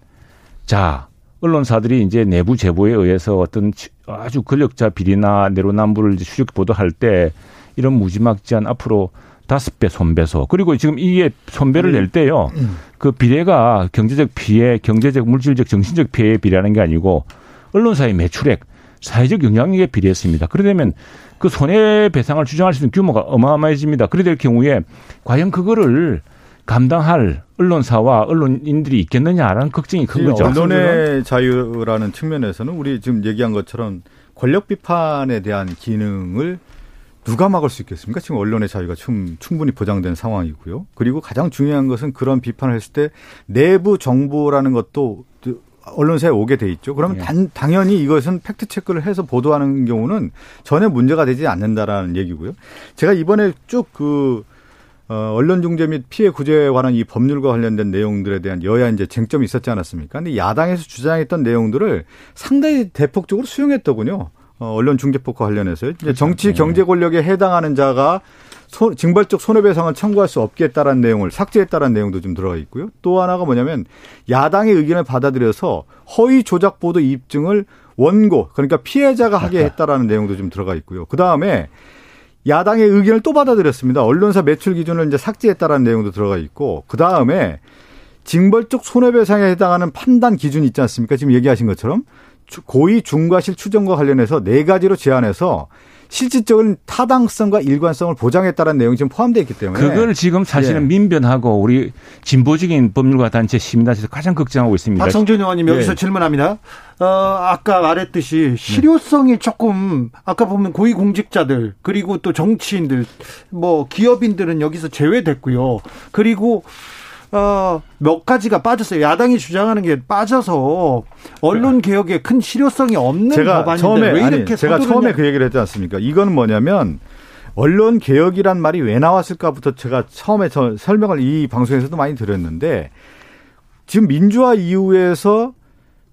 자 언론사들이 이제 내부 제보에 의해서 어떤 아주 권력자 비리나 내로남불을 추적 보도할 때 이런 무지막지한 앞으로 다섯 배 손배소 그리고 지금 이게 손배를 낼 때요 그 비례가 경제적 피해, 경제적 물질적 정신적 피해에 비례하는 게 아니고 언론사의 매출액, 사회적 영향력에 비례했습니다. 그러려면 그 손해배상을 주장할 수 있는 규모가 어마어마해집니다. 그래 될 경우에 과연 그거를 감당할 언론사와 언론인들이 있겠느냐라는 걱정이 큰 거죠. 언론의 자유라는 측면에서는 우리 지금 얘기한 것처럼 권력 비판에 대한 기능을 누가 막을 수 있겠습니까? 지금 언론의 자유가 충, 분히 보장된 상황이고요. 그리고 가장 중요한 것은 그런 비판을 했을 때 내부 정보라는 것도 언론사에 오게 돼 있죠. 그러면 예. 단, 당연히 이것은 팩트 체크를 해서 보도하는 경우는 전혀 문제가 되지 않는다라는 얘기고요. 제가 이번에 쭉그 어, 언론 중재 및 피해 구제에 관한 이 법률과 관련된 내용들에 대한 여야 이제 쟁점이 있었지 않았습니까? 근데 야당에서 주장했던 내용들을 상당히 대폭적으로 수용했더군요. 어, 언론 중재법과 관련해서요. 이제 그렇죠. 정치 네. 경제 권력에 해당하는 자가 소, 징벌적 손해배상을 청구할 수 없겠다라는 내용을 삭제했다라는 내용도 좀 들어가 있고요. 또 하나가 뭐냐면 야당의 의견을 받아들여서 허위 조작 보도 입증을 원고 그러니까 피해자가 하게 했다라는 내용도 좀 들어가 있고요. 그 다음에 야당의 의견을 또 받아들였습니다. 언론사 매출 기준을 이제 삭제했다라는 내용도 들어가 있고 그 다음에 징벌적 손해배상에 해당하는 판단 기준이 있지 않습니까? 지금 얘기하신 것처럼 고의 중과실 추정과 관련해서 네 가지로 제안해서 실질적인 타당성과 일관성을 보장했다는 내용이 지금 포함되어 있기 때문에 그걸 지금 사실은 예. 민변하고 우리 진보적인 법률가 단체 시민단체에서 가장 걱정하고 있습니다. 박성준 의원님 여기서 예. 질문합니다. 어, 아까 말했듯이 실효성이 조금 아까 보면 고위공직자들 그리고 또 정치인들 뭐 기업인들은 여기서 제외됐고요. 그리고 어, 몇 가지가 빠졌어요. 야당이 주장하는 게 빠져서 언론 개혁에 큰 실효성이 없는 제가 법안인데 처음에, 왜 이렇게 아니, 제가 처음에 그 얘기를 했지 않습니까? 이거는 뭐냐면 언론 개혁이란 말이 왜 나왔을까부터 제가 처음에 저 설명을 이 방송에서도 많이 드렸는데 지금 민주화 이후에서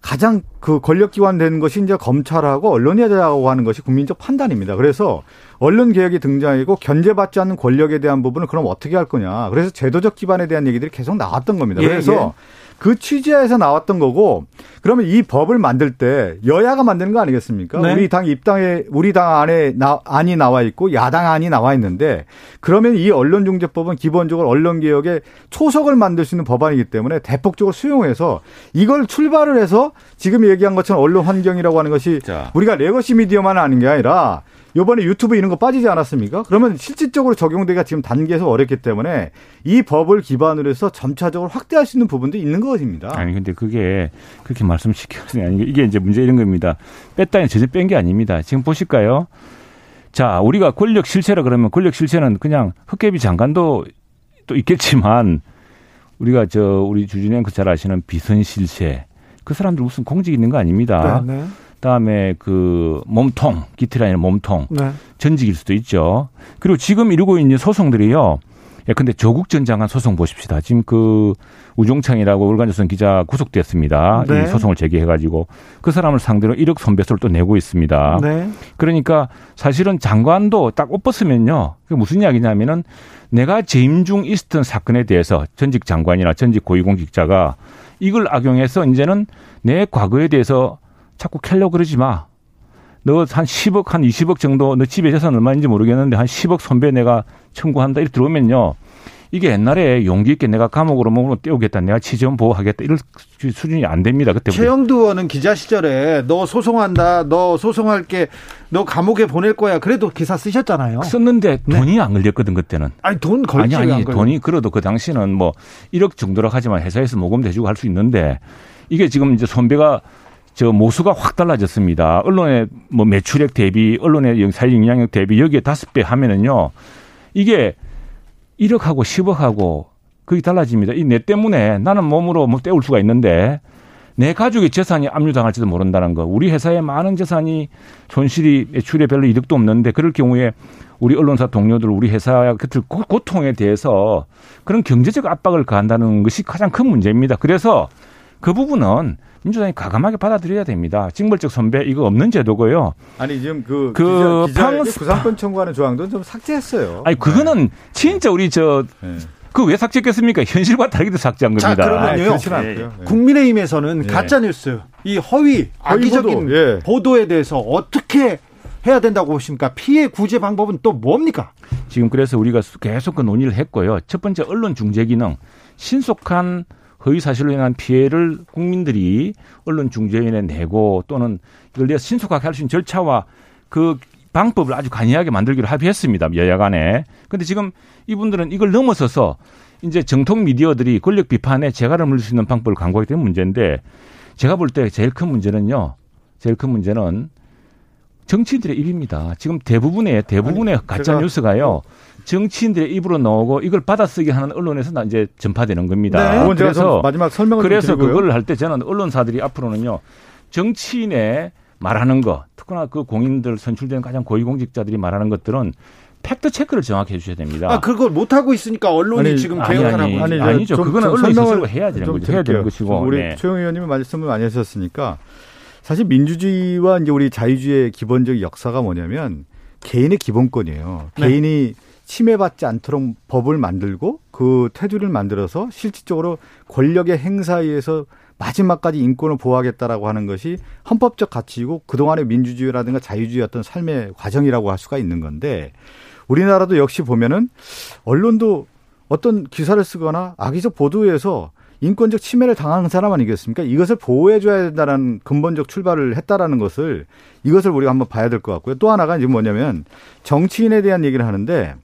가장 그 권력기관 되는 것이 이제 검찰하고 언론이라고 하는 것이 국민적 판단입니다. 그래서 언론 개혁이 등장이고 견제받지 않는 권력에 대한 부분을 그럼 어떻게 할 거냐. 그래서 제도적 기반에 대한 얘기들이 계속 나왔던 겁니다. 예, 그래서 예, 예. 그 취지에서 나왔던 거고 그러면 이 법을 만들 때 여야가 만드는 거 아니겠습니까? 네. 우리 당 입당에 우리 당 안에 나, 안이 나와 있고 야당 안이 나와 있는데 그러면 이 언론중재법은 기본적으로 언론개혁의 초석을 만들 수 있는 법안이기 때문에 대폭적으로 수용해서 이걸 출발을 해서 지금 얘기한 것처럼 언론 환경이라고 하는 것이 자. 우리가 legacy 미디어만 아닌 게 아니라 요번에 유튜브 이런 거 빠지지 않았습니까? 그러면 실질적으로 적용되기가 지금 단계에서 어렵기 때문에 이 법을 기반으로 해서 점차적으로 확대할 수 있는 부분도 있는 것입니다. 아니 근데 그게 그렇게 말씀시켜서 아니 이게 이제 문제 이런 겁니다. 뺐다니 전혀 뺀게 아닙니다. 지금 보실까요? 자, 우리가 권력 실체라 그러면 권력 실체는 그냥 흑개비 장관도 또 있겠지만 우리가 저 우리 주진영 그잘 아시는 비선 실체 그 사람들 무슨 공직 있는 거 아닙니다. 네, 네. 그다음에 그 몸통 기틀이 아니라 몸통 네. 전직일 수도 있죠. 그리고 지금 이루고 있는 소송들이요. 예, 근데 조국 전 장관 소송 보십시다. 지금 그 우종창이라고 울간조선 기자 구속됐습니다. 네. 이 소송을 제기해가지고 그 사람을 상대로 1억 손배소를 또 내고 있습니다. 네. 그러니까 사실은 장관도 딱옷 벗으면요. 그게 무슨 이야기냐면은 내가 재임 중 있었던 사건에 대해서 전직 장관이나 전직 고위공직자가 이걸 악용해서 이제는 내 과거에 대해서 자꾸 캘려 그러지 마. 너 한 10억, 한 20억 정도 너 집에 재산 얼마인지 모르겠는데 한 10억 손배 내가 청구한다. 이렇게 들어오면요. 이게 옛날에 용기 있게 내가 감옥으로 몸으로 떼우겠다. 내가 치전 보호하겠다. 이럴 수준이 안 됩니다. 그때 최영두 의원은 기자 시절에 너 소송한다. 너 소송할게. 너 감옥에 보낼 거야. 그래도 기사 쓰셨잖아요. 썼는데 네. 돈이 네. 안 걸렸거든 그때는. 아니 돈 걸지 아니 아니 돈이 그래도 그 당시는 뭐 1억 정도라 하지만 회사에서 모금 대주고 할 수 있는데 이게 지금 이제 손배가 저 모수가 확 달라졌습니다. 언론의 뭐 매출액 대비, 언론의 사회 영향력 대비 여기에 다섯 배 하면은요. 이게 1억하고 10억하고 그게 달라집니다. 이 내 때문에 나는 몸으로 뭐 때울 수가 있는데 내 가족의 재산이 압류당할지도 모른다는 거. 우리 회사의 많은 재산이 손실이 매출에 별로 이득도 없는데 그럴 경우에 우리 언론사 동료들 우리 회사 그 고통에 대해서 그런 경제적 압박을 가한다는 것이 가장 큰 문제입니다. 그래서 그 부분은 민주당이 가감하게 받아들여야 됩니다. 징벌적 선배 이거 없는 제도고요. 아니 지금 그, 그 기자, 기자 구상권 청구하는 조항도 좀 삭제했어요. 아니 그거는 네. 진짜 우리 저 네. 그왜 삭제했겠습니까? 현실과 다르게 삭제한 겁니다. 자, 그러면요. 아, 네. 국민의힘에서는 네. 가짜 뉴스, 이 허위, 악의적인 보도, 예. 보도 에 대해서 어떻게 해야 된다고 보십니까? 피해 구제 방법은 또 뭡니까? 지금 그래서 우리가 계속 그 논의를 했고요. 첫 번째 언론 중재 기능, 신속한 허위 사실로 인한 피해를 국민들이 언론 중재위원회 내고 또는 이걸 내가 신속하게 할 수 있는 절차와 그 방법을 아주 간이하게 만들기로 합의했습니다. 여야 간에. 근데 지금 이분들은 이걸 넘어서서 이제 정통 미디어들이 권력 비판에 재갈을 물릴 수 있는 방법을 강구하기 때문에 문제인데 제가 볼 때 제일 큰 문제는요. 제일 큰 문제는 정치인들의 입입니다. 지금 대부분의 대부분의 아니, 가짜 뉴스가요. 정치인들의 입으로 나오고 이걸 받아쓰게 하는 언론에서 이제 전파되는 겁니다. 네. 그래서 마지막 설명을 그래서 그걸 할 때 저는 언론사들이 앞으로는요. 정치인의 말하는 거, 특히나 그 공인들 선출된 가장 고위공직자들이 말하는 것들은 팩트 체크를 정확히 해주셔야 됩니다. 아, 그걸 못 하고 있으니까 언론이 아니, 지금 개혁하라고 아니, 아니, 아니, 죠 그거는 언론이 스스로 해야 되는 거죠. 해야 되는 것이고. 우리 네. 최영 의원님이 말씀을 많이 하셨으니까 사실 민주주의와 이제 우리 자유주의의 기본적 역사가 뭐냐면 개인의 기본권이에요. 네. 개인이 침해받지 않도록 법을 만들고 그 테두리를 만들어서 실질적으로 권력의 행사에 의해서 마지막까지 인권을 보호하겠다라고 하는 것이 헌법적 가치이고 그동안의 민주주의라든가 자유주의 어떤 삶의 과정이라고 할 수가 있는 건데 우리나라도 역시 보면은 언론도 어떤 기사를 쓰거나 악의적 보도에서 인권적 침해를 당한 사람 아니겠습니까? 이것을 보호해줘야 된다는 근본적 출발을 했다라는 것을 이것을 우리가 한번 봐야 될 것 같고요. 또 하나가 이제 뭐냐면 정치인에 대한 얘기를 하는데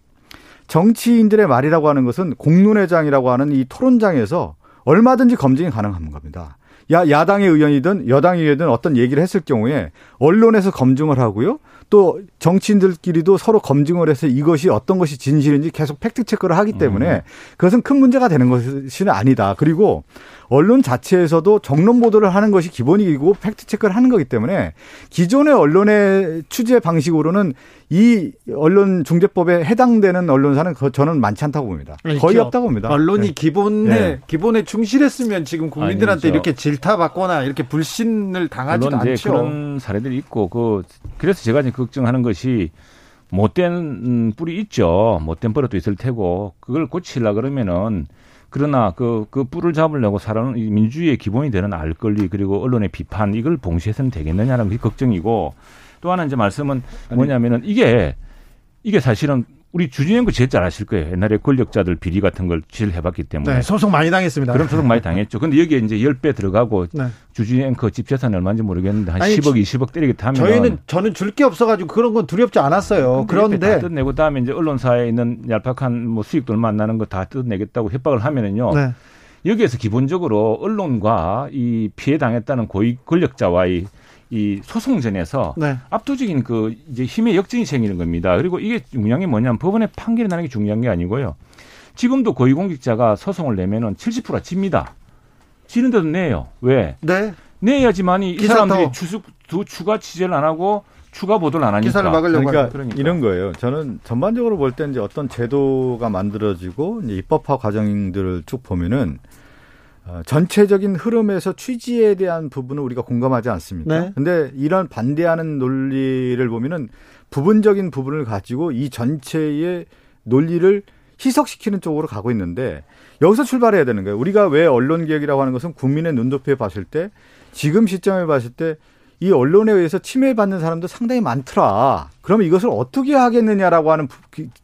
정치인들의 말이라고 하는 것은 공론회장이라고 하는 이 토론장에서 얼마든지 검증이 가능한 겁니다. 야, 야당의 의원이든 여당의 의원이든 어떤 얘기를 했을 경우에 언론에서 검증을 하고요. 또 정치인들끼리도 서로 검증을 해서 이것이 어떤 것이 진실인지 계속 fact check를 하기 때문에 음. 그것은 큰 문제가 되는 것이 아니다. 그리고 언론 자체에서도 정론 보도를 하는 것이 기본이고 fact check를 하는 거기 때문에 기존의 언론의 취재 방식으로는 이 언론 중재법에 해당되는 언론사는 저는 많지 않다고 봅니다. 거의 그렇죠. 없다고 봅니다. 언론이 네. 기본에 네. 기본에 충실했으면 지금 국민들한테 아니죠. 이렇게 질타받거나 이렇게 불신을 당하지도 않죠. 그런 사례들이 있고 그 그래서 제가 이제 걱정하는 것이 못된 음, 뿔이 있죠. 못된 버릇도 있을 테고 그걸 고치려 그러면은 그러나 그, 그 뿔을 잡으려고 사람은 민주주의의 기본이 되는 알 권리 그리고 언론의 비판 이걸 봉쇄해서는 되겠느냐는 게 걱정이고 또 하나 이제 말씀은 뭐냐면은 이게 이게 사실은 우리 주진영 그 제일 잘 아실 거예요. 옛날에 권력자들 비리 같은 걸 취재해봤기 때문에. 네, 소송 많이 당했습니다. 그럼 소송 많이 [LAUGHS] 당했죠. 근데 여기에 이제 10배 들어가고 네. 주진영 그집 재산이 얼마인지 모르겠는데 한 아니, 10억, 20억 때리겠다 하면. 저희는, 저는 줄 게 없어가지고 그런 건 두렵지 않았어요. 그런데. 다 뜯내고 다음에 이제 언론사에 있는 얄팍한 뭐 수익들 만나는 거 다 뜯내겠다고 협박을 하면은요. 네. 여기에서 기본적으로 언론과 이 피해 당했다는 고위 권력자와의 이 소송전에서 네. 압도적인 그 이제 힘의 역전이 생기는 겁니다. 그리고 이게 중요한 게 뭐냐면 법원의 판결이 나는 게 중요한 게 아니고요. 지금도 고위공직자가 소송을 내면은 70%가 집니다. 지는데도 내요. 왜? 네. 내야지만이 이 사람들이 추수, 추가 취재를 안 하고 추가 보도를 안 하니까. 기사를 막으려고 그러니까, 그러니까, 이런 거예요. 저는 전반적으로 볼 때 이제 어떤 제도가 만들어지고 이제 입법화 과정들을 쭉 보면은 어, 전체적인 흐름에서 취지에 대한 부분은 우리가 공감하지 않습니까? 네. 근데 이런 반대하는 논리를 보면은 부분적인 부분을 가지고 이 전체의 논리를 희석시키는 쪽으로 가고 있는데 여기서 출발해야 되는 거예요. 우리가 왜 언론 개혁이라고 하는 것은 국민의 눈높이에 봤을 때 지금 시점에 봤을 때 이 언론에 의해서 침해받는 사람도 상당히 많더라. 그러면 이것을 어떻게 하겠느냐라고 하는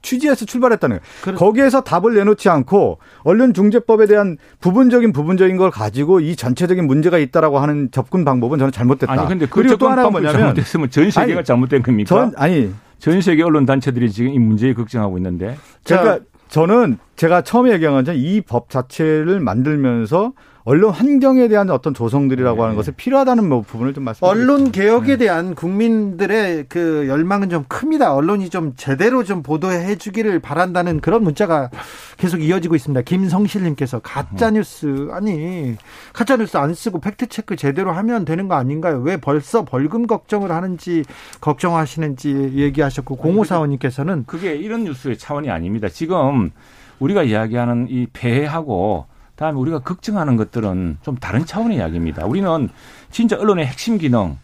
취지에서 출발했다는 거예요. 거기에서 답을 내놓지 않고 언론중재법에 대한 부분적인 부분적인 걸 가지고 이 전체적인 문제가 있다라고 하는 접근 방법은 저는 잘못됐다. 아니 근데 그 그리고 또 하나가 뭐냐면 잘못됐으면 전 세계가 아니, 잘못된 겁니까? 전 아니 전 세계 언론 단체들이 지금 이 문제에 걱정하고 있는데 제가 저는 제가 처음에 얘기한 건 이 법 자체를 만들면서 언론 환경에 대한 어떤 조성들이라고 네. 하는 것을 필요하다는 뭐 부분을 좀 말씀드립니다. 언론 개혁에 네. 대한 국민들의 그 열망은 좀 큽니다. 언론이 좀 제대로 좀 보도해 주기를 바란다는 그런 문자가 계속 이어지고 있습니다. 김성실님께서 가짜 뉴스 아니 가짜 뉴스 안 쓰고 fact check 제대로 하면 되는 거 아닌가요? 왜 벌써 벌금 걱정을 하는지 걱정하시는지 얘기하셨고 공호사원님께서는 그게 이런 뉴스의 차원이 아닙니다. 지금 우리가 이야기하는 이 폐해하고 다음에 우리가 걱정하는 것들은 좀 다른 차원의 이야기입니다. 우리는 진짜 언론의 핵심 기능,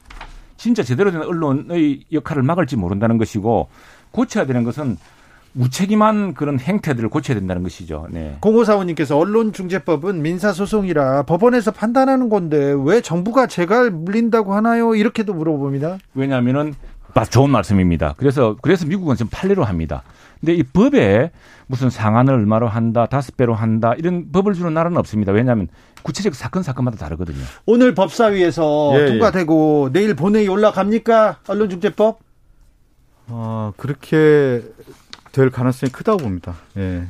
진짜 제대로 된 언론의 역할을 막을지 모른다는 것이고 고쳐야 되는 것은 무책임한 그런 행태들을 고쳐야 된다는 것이죠. 네. 공호사원님께서 언론중재법은 민사소송이라 법원에서 판단하는 건데 왜 정부가 재갈 물린다고 하나요? 이렇게도 물어봅니다. 왜냐하면은 좋은 말씀입니다. 그래서 그래서 미국은 좀 판례로 합니다. 근데 이 법에 무슨 상한을 얼마로 한다, 다섯 배로 한다 이런 법을 주는 나라는 없습니다. 왜냐하면 구체적 사건 사건마다 다르거든요. 오늘 법사위에서 예, 예. 통과되고 예. 내일 본회의 올라갑니까? 언론중재법? 어, 그렇게 될 가능성이 크다고 봅니다. 예.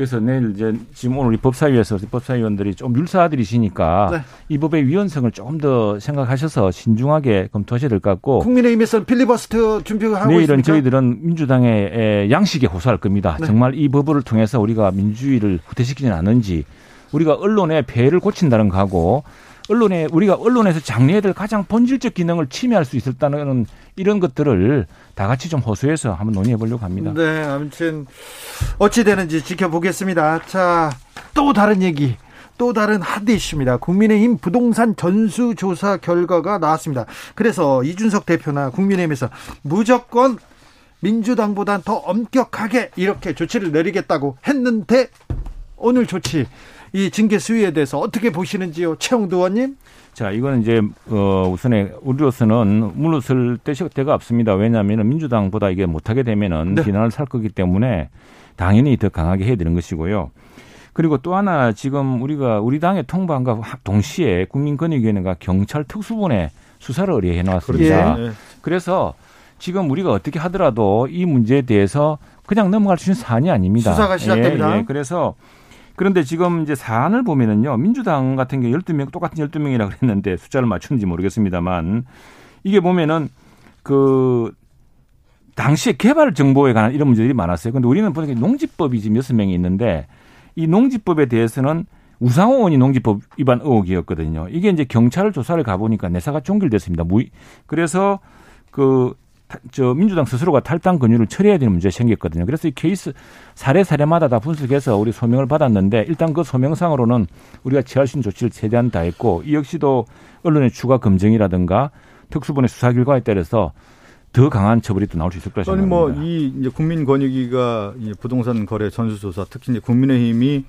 그래서 내일 이제 지금 오늘 이 법사위에서 법사위원들이 좀 율사들이시니까 네. 이 법의 위헌성을 조금 더 생각하셔서 신중하게 검토하셔야 될 것 같고 국민의힘에서는 필리버스터 준비하고 내일은 있습니까? 저희들은 민주당의 양식에 호소할 겁니다. 네. 정말 이 법을 통해서 우리가 민주주의를 후퇴시키지는 않은지 우리가 언론의 폐해를 고친다는 거하고 언론에 우리가 언론에서 장려해야 될 가장 본질적 기능을 침해할 수 있었다는 이런 것들을 다 같이 좀 호소해서 한번 논의해 보려고 합니다. 네, 아무튼 어찌 되는지 지켜보겠습니다. 자, 또 다른 얘기. 또 다른 핫 이슈입니다. 국민의힘 부동산 전수조사 결과가 나왔습니다. 그래서 이준석 대표나 국민의힘에서 무조건 민주당보단 더 엄격하게 이렇게 조치를 내리겠다고 했는데 오늘 조치 이 징계 수위에 대해서 어떻게 보시는지요, 최영도 의원님? 자, 이거는 이제 어 우선에 우리로서는 물러설 때가 없습니다. 왜냐하면 민주당보다 이게 못하게 되면은 네. 비난을 살 거기 때문에 당연히 더 강하게 해야 되는 것이고요. 그리고 또 하나 지금 우리가 우리 당의 통방과 동시에 국민권익위원회가 경찰 특수본에 수사를 의뢰해 놨습니다. 그렇죠. 예. 그래서 지금 우리가 어떻게 하더라도 이 문제에 대해서 그냥 넘어갈 수 있는 사안이 아닙니다. 수사가 시작됩니다. 예, 예. 그래서 그런데 지금 이제 사안을 보면은요. 민주당 같은 경우 12명 똑같은 12명이라 그랬는데 숫자를 맞추는지 모르겠습니다만 이게 보면은 그 당시에 개발 정보에 관한 이런 문제들이 많았어요. 근데 우리는 보니까 농지법이 지금 여섯 명이 있는데 이 농지법에 대해서는 우상호 의원이 농지법 위반 의혹이었거든요. 이게 이제 경찰 조사를 가보니까 내사가 종결됐습니다. 그래서 그 저 민주당 스스로가 탈당 권유를 처리해야 되는 문제가 생겼거든요. 그래서 이 케이스 사례 사례마다 다 분석해서 우리 소명을 받았는데 일단 그 소명상으로는 우리가 취할 수 있는 조치를 최대한 다 했고 이 역시도 언론의 추가 검증이라든가 특수본의 수사 결과에 따라서 더 강한 처벌이 또 나올 수 있을 거라 생각합니다. 아니 뭐이 이제 국민권익위가 부동산 거래 전수조사 특히 이제 국민의힘이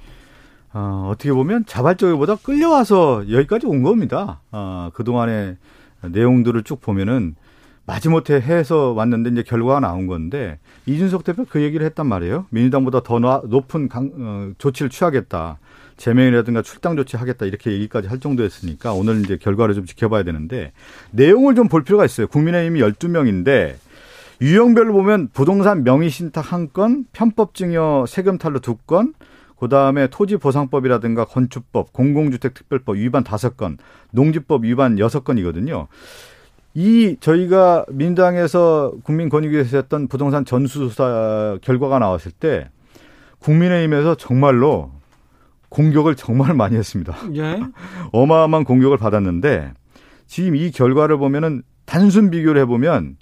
어, 어떻게 보면 자발적이보다 끌려와서 여기까지 온 겁니다. 어, 그 동안의 내용들을 쭉 보면은 마지못해 해서 왔는데 이제 결과가 나온 건데 이준석 대표 그 얘기를 했단 말이에요. 민주당보다 더 높은 강, 어, 조치를 취하겠다. 제명이라든가 출당 조치하겠다 이렇게 얘기까지 할 정도였으니까 오늘 이제 결과를 좀 지켜봐야 되는데 내용을 좀 볼 필요가 있어요. 국민의힘이 12명인데 유형별로 보면 부동산 명의 신탁 1건, 편법 증여 세금 탈루 2건, 그다음에 토지 보상법이라든가 건축법, 공공주택 특별법 위반 5건, 농지법 위반 6건이거든요. 이 저희가 민당에서 국민권익위에서 했던 부동산 전수조사 결과가 나왔을 때 국민의힘에서 정말로 공격을 정말 많이 했습니다. 예. [LAUGHS] 어마어마한 공격을 받았는데 지금 이 결과를 보면은 단순 비교를 해보면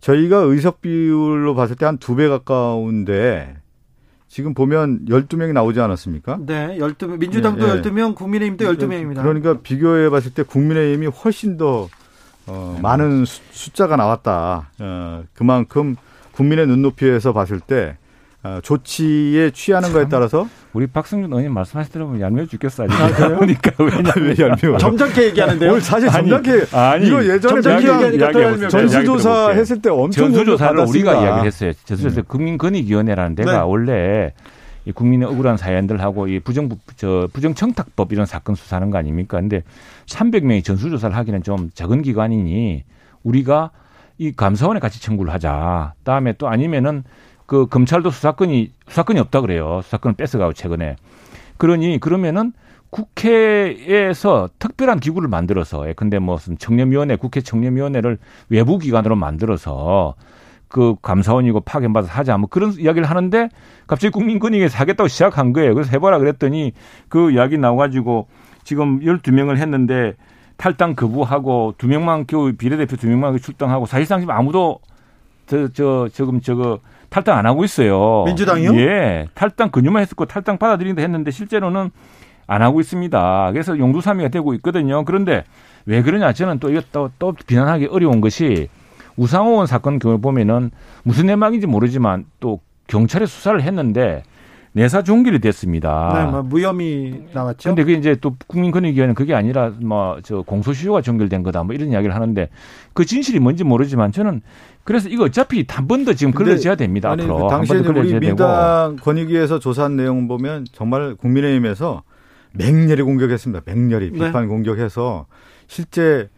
저희가 의석 비율로 봤을 때 한 두 배 가까운데 지금 보면 12명이 나오지 않았습니까? 네, 12명. 민주당도 예, 예. 12명, 국민의힘도 12명입니다. 그러니까 비교해 봤을 때 국민의힘이 훨씬 더 어, 많은 수, 숫자가 나왔다. 어, 그만큼 국민의 눈높이에서 봤을 때 어, 조치에 취하는 거에 따라서 우리 박승준 의원님 말씀하시 들어보면 얄미워 죽겠어요. 아, 보니까 왜냐면 얄미워. 점잖게 얘기하는데요. 오늘 사실 점잖게 아니, 이거 예전에 점잖게 전수조사 했을 때 엄청 전수조사를 우리가 이야기를 했어요. 전수조사 음. 국민권익위원회라는 데가 네. 원래 이 국민의 억울한 사연들하고 이 부정 저 부정 청탁법 이런 사건 수사하는 거 아닙니까? 근데 300명이 전수조사를 하기는 좀 적은 기관이니 우리가 이 감사원에 같이 청구를 하자. 다음에 또 아니면은 그 검찰도 수사권이 수사권이 없다 그래요. 수사권을 뺏어가고 최근에. 그러니 그러면은 국회에서 특별한 기구를 만들어서 예, 근데 무슨 청렴위원회 국회 청렴위원회를 외부 기관으로 만들어서 그 감사원이고 파견받아서 하자 뭐 그런 이야기를 하는데 갑자기 국민권익위에서 하겠다고 시작한 거예요. 그래서 해보라 그랬더니 그 이야기 나와가지고 지금 12명을 했는데 탈당 거부하고 두 명만 겨우 비례대표 두 명만 출당하고 사실상 지금 아무도 저, 저, 지금 저거 탈당 안 하고 있어요. 민주당이요? 예. 탈당 근유만 했었고 탈당 받아들인다 했는데 실제로는 안 하고 있습니다. 그래서 용두사미가 되고 있거든요. 그런데 왜 그러냐 저는 또 이거 또, 또 비난하기 어려운 것이 우상호원 사건 경우 보면은 무슨 내막인지 모르지만 또 경찰에 수사를 했는데 내사 종결이 됐습니다. 네, 뭐 무혐의 나왔죠. 근데 그게 이제 또 국민권익위원회는 그게 아니라 뭐 저 공소시효가 종결된 거다 뭐 이런 이야기를 하는데 그 진실이 뭔지 모르지만 저는 그래서 이거 어차피 한 번 더 지금 걸려져야 됩니다. 아니, 앞으로. 그 당시에 우리 민당 권익위에서 조사한 내용 보면 정말 국민의힘에서 맹렬히 공격했습니다. 맹렬히 네. 비판 공격해서 실제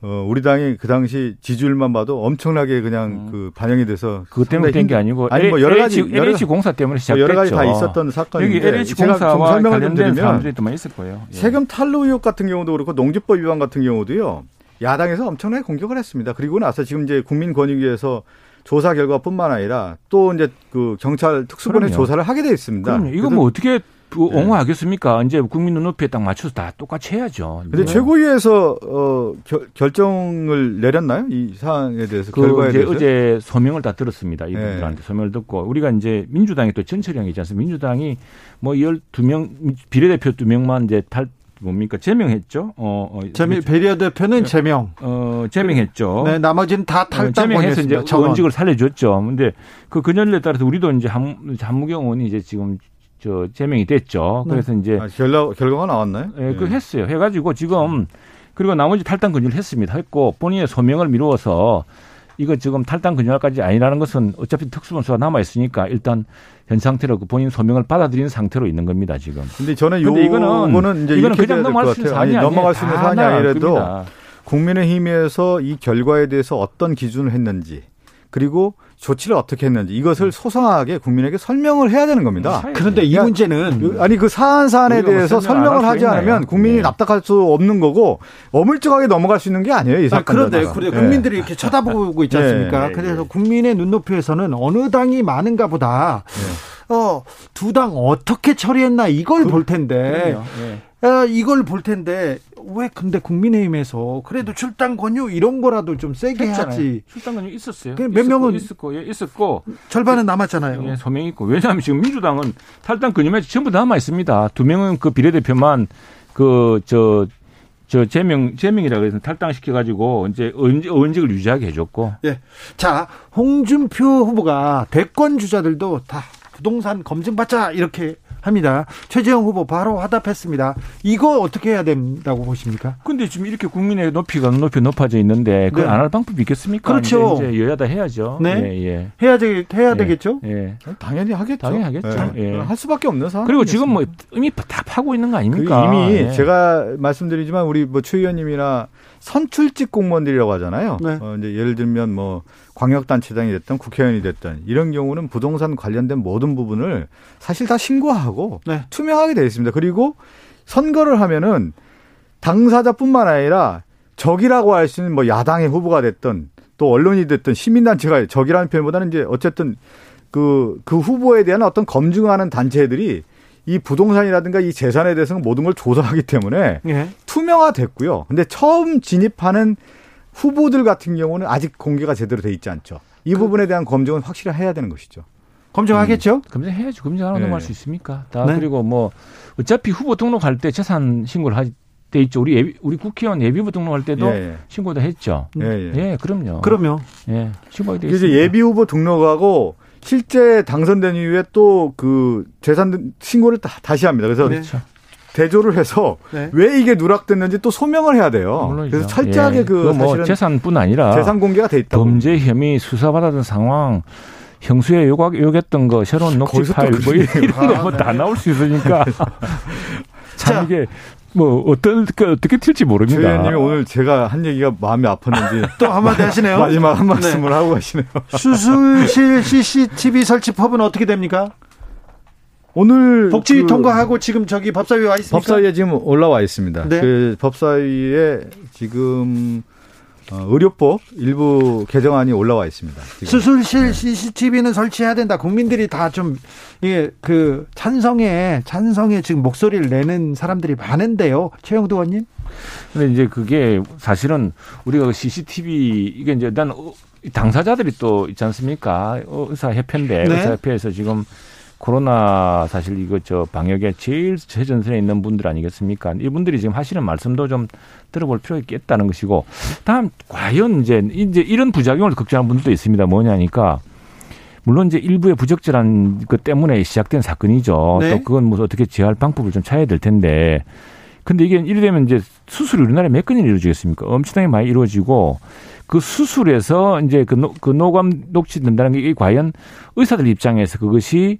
어, 우리 당이 그 당시 지지율만 봐도 엄청나게 그냥 음. 그 반영이 돼서 그것 때문에 된 게 아니고 아니 뭐 여러 가지 LH, LH 공사 때문에 시작됐죠. 여러 가지 다 있었던 사건인데 여기 LH 공사와 설명을 좀 드리면 사람들이 또 많이 있을 거예요. 예. 세금 탈루 의혹 같은 경우도 그렇고 농지법 위반 같은 경우도요. 야당에서 엄청나게 공격을 했습니다. 그리고 나서 지금 이제 국민권익위에서 조사 결과뿐만 아니라 또 이제 그 경찰 특수본의 조사를 하게 돼 있습니다. 그럼요. 이거 뭐 어떻게 뭐 네. 옹호하겠습니까? 이제 국민 눈높이에 딱 맞춰서 다 똑같이 해야죠. 근데 네. 최고위에서 어, 결, 결정을 내렸나요? 이 사안에 대해서 그 결과에 대해서 어제 소명을 다 들었습니다. 이분들한테 네. 소명을 듣고 우리가 이제 민주당이 또 전철형이 있지 않습니까? 민주당이 뭐 12명 비례대표 2명만 이제 탈 뭡니까 제명했죠. 어, 어 제명 배리어 대표는 제명. 어 제명했죠. 네, 나머지는 다 어, 탈당 제명해서 이제 원직을 살려줬죠. 근데 그 근현에 따라서 우리도 이제 한, 한무경 의원이 이제 지금 저 제명이 됐죠. 네. 그래서 이제 아, 결과 결과가 나왔나요? 예, 네, 그 했어요. 해가지고 지금 그리고 나머지 탈당 근절을 했습니다. 했고 본인의 소명을 미루어서 이거 지금 탈당 근절까지 아니라는 것은 어차피 특수본수가 남아 있으니까 일단 현 상태로 그 본인 소명을 받아들이는 상태로 있는 겁니다 지금. 근데 저는 요 이거는 이제 이거는 그냥 넘어갈 수 있는 사안이 아니, 넘어갈 수 있는 사안이 아니라도 국민의힘에서 이 결과에 대해서 어떤 기준을 했는지 그리고 조치를 어떻게 했는지 이것을 소상하게 국민에게 설명을 해야 되는 겁니다. 그런데 이 문제는 아니 그 사안 사안에 대해서 설명을 하지 않으면 국민이 네. 납득할 수 없는 거고 어물쩍하게 넘어갈 수 있는 게 아니에요. 이 사건. 아, 그런데 그런데 네. 국민들이 이렇게 쳐다보고 있지 않습니까? 네. 그래서 국민의 눈높이에서는 어느 당이 많은가 보다. 네. 어, 두 당 어떻게 처리했나 이걸 그, 볼 텐데. 아, 이걸 볼 텐데 왜 근데 국민의힘에서 그래도 출당 권유 이런 거라도 좀 세게 했잖아요. 해야지. 출당 권유 있었어요. 몇 있었고, 명은 있었고 예, 있었고 절반은 남았잖아요. 예, 소명이 있고 왜냐하면 지금 민주당은 탈당 근유에 전부 남아 있습니다. 두 명은 그 비례대표만 그 저 저 제명 제명이라고 해서 탈당시켜 가지고 이제 의원직을 유지하게 해줬고. 예. 자 홍준표 후보가 대권 주자들도 다 부동산 검증받자 이렇게 합니다. 최재형 후보 바로 화답했습니다. 이거 어떻게 해야 된다고 보십니까? 근데 지금 이렇게 국민의 높이가 높이 높아져 있는데 그걸 네. 안할 방법이 있겠습니까? 그렇죠. 이제 여야다 해야죠. 네. 예, 예. 해야 되, 해야 예. 되겠죠? 예. 당연히 하겠죠. 당연히 하겠죠. 예. 예. 할 수밖에 없는 상황. 그리고 지금 뭐 이미 다 파고 있는 거 아닙니까? 그 이미 예. 제가 말씀드리지만 우리 뭐 최 의원님이나 선출직 공무원들이라고 하잖아요. 네. 어, 이제 예를 들면 뭐 광역단체장이 됐든 국회의원이 됐든 이런 경우는 부동산 관련된 모든 부분을 사실 다 신고하고 네. 투명하게 되어 있습니다. 그리고 선거를 하면은 당사자뿐만 아니라 적이라고 할 수 있는 뭐 야당의 후보가 됐든 또 언론이 됐든 시민단체가 적이라는 표현보다는 이제 어쨌든 그, 그 후보에 대한 어떤 검증하는 단체들이 이 부동산이라든가 이 재산에 대해서는 모든 걸 조사하기 때문에 예. 투명화됐고요. 근데 처음 진입하는 후보들 같은 경우는 아직 공개가 제대로 돼 있지 않죠. 이 그, 부분에 대한 검증은 확실히 해야 되는 것이죠. 검증하겠죠? 음, 검증해야죠. 검증 안 하고 네. 넘어갈 수 있습니까? 다 네. 그리고 뭐 어차피 후보 등록할 때 재산 신고를 하돼 있죠. 우리 예비, 우리 국회의원 예비후보 등록할 때도 예, 예. 신고도 했죠. 예, 예. 예 그럼요. 그럼요. 예, 신고가 돼 있습니다. 예비 후보 등록하고 실제 당선된 이후에 또 그 재산 신고를 다, 시 합니다. 그래서 그렇죠. 대조를 해서 네. 왜 이게 누락됐는지 또 소명을 해야 돼요. 물론이죠. 그래서 철저하게 예. 그뭐 재산뿐 아니라 재산 공개가 돼 있다. 범죄 혐의 수사받았던 상황, 형수에 요각, 요구했던 거, 새로운 녹취 파일, 뭐 이런 거다 나올 수 있으니까. [LAUGHS] 참 이게 뭐 어떤 어떻게 튈지 모릅니다. 조 의원님이 오늘 제가 한 얘기가 마음이 아팠는지 [LAUGHS] 또 한마디 하시네요. 마지막 한 말씀을 네. 하고 가시네요. 수술실 [LAUGHS] CCTV 설치 법은 어떻게 됩니까? 오늘 복지 그 통과하고 지금 저기 법사위에 와 있습니까? 법사위에 지금 올라와 있습니다. 네. 그 법사위에 지금 어, 의료법 일부 개정안이 올라와 있습니다. 지금. 수술실 CCTV는 설치해야 된다. 국민들이 다 좀 이게 그 찬성에 찬성에 지금 목소리를 내는 사람들이 많은데요. 최영도 의원님. 근데 이제 그게 사실은 우리가 CCTV 이게 이제 난 당사자들이 또 있지 않습니까? 의사 협회인데 네. 의사 협회에서 지금 코로나 사실 이거 저 방역에 제일 최전선에 있는 분들 아니겠습니까? 이분들이 지금 하시는 말씀도 좀 들어볼 필요가 있겠다는 것이고 다음 과연 이제 이제 이런 부작용을 걱정하는 분들도 있습니다. 뭐냐니까 물론 이제 일부의 부적절한 것 때문에 시작된 사건이죠. 네. 또 그건 뭐 어떻게 제어할 방법을 좀 찾아야 될 텐데. 근데 이게 이래되면 이제 수술이 우리나라에 몇 건이 이루어지겠습니까? 엄청나게 많이 이루어지고 그 수술에서 이제 그, 노, 그 노감 녹취 된다는 게 과연 의사들 입장에서 그것이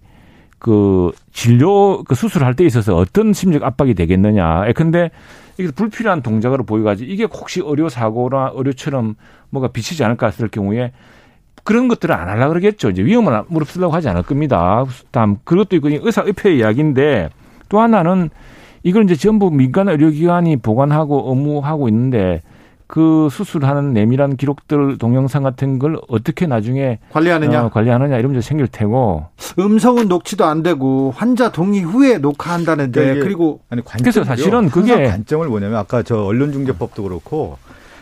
그 진료 그 수술할 때 있어서 어떤 심리적 압박이 되겠느냐. 예, 근데 이게 불필요한 동작으로 보여가지고 이게 혹시 의료 사고나 의료처럼 뭐가 비치지 않을까 했을 경우에 그런 것들을 안 하려고 그러겠죠. 이제 위험을 무릅쓰려고 하지 않을 겁니다. 다음 그것도 있고 의사 의회 이야기인데 또 하나는 이걸 이제 전부 민간 의료기관이 보관하고 업무하고 있는데 그 수술하는 내밀한 기록들 동영상 같은 걸 어떻게 나중에 관리하느냐? 어, 관리하느냐 이런 문제 생길 테고. 음성은 녹취도 안 되고 환자 동의 후에 녹화한다는데 그러니까 그리고 아니 그래서 사실은 그게 관점을 뭐냐면 아까 저 언론중재법도 그렇고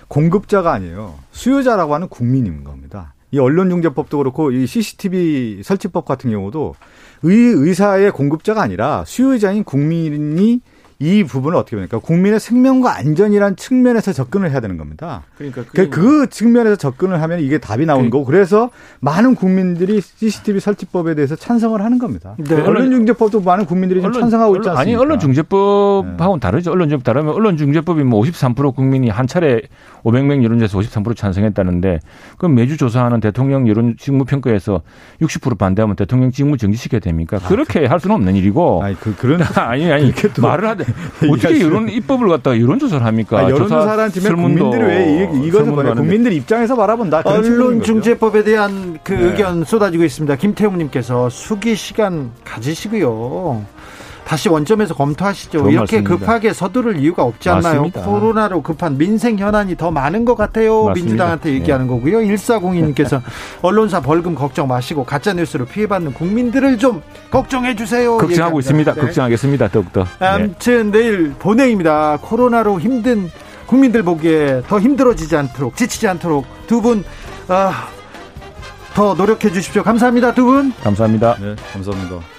공급자가 아니에요. 수요자라고 하는 국민인 겁니다. 이 언론중재법도 그렇고 이 CCTV 설치법 같은 경우도 의 의사의 공급자가 아니라 수요자인 국민이 이 부분을 어떻게 보니까 국민의 생명과 안전이란 측면에서 접근을 해야 되는 겁니다. 그러니까 그, 그 측면에서 접근을 하면 이게 답이 나오는 그, 거고 그래서 많은 국민들이 CCTV 설치법에 대해서 찬성을 하는 겁니다. 네. 언론중재법도 많은 국민들이 언론, 찬성하고 있지 않습니까? 아니 언론중재법하고는 네. 다르죠. 언론중재법 다르면 언론중재법이 뭐 53% 국민이 한 차례 500명 여론조사에서 53% 찬성했다는데 그럼 매주 조사하는 대통령 여론 직무평가에서 60% 반대하면 대통령 직무 정지시켜야 됩니까? 아, 그렇게 그, 할 수는 없는 일이고. 아니 그 그런 [LAUGHS] 아니 아니 말을 하되 어떻게 여론 입법을 갖다가 여론조사를 합니까? 아, 여론조사라는 팀에 국민들이 왜 이것을 뭐냐 국민들 입장에서 바라본다. 언론중재법에 대한 그 네. 의견 쏟아지고 있습니다. 김태웅님께서 수기 시간 가지시고요. 다시 원점에서 검토하시죠. 이렇게 맞습니다. 급하게 서두를 이유가 없지 않나요? 맞습니다. 코로나로 급한 민생 현안이 더 많은 것 같아요. 맞습니다. 민주당한테 얘기하는 네. 거고요. 1402님께서 [LAUGHS] 언론사 벌금 걱정 마시고 가짜 뉴스로 피해받는 국민들을 좀 걱정해 주세요. 걱정하고 있습니다. 네. 걱정하겠습니다. 더욱더. 네. 아무튼 네. 내일 본회의입니다. 코로나로 힘든 국민들 보기에 더 힘들어지지 않도록 지치지 않도록 두분 아, 더 노력해 주십시오. 감사합니다. 두 분. 감사합니다. 네, 감사합니다.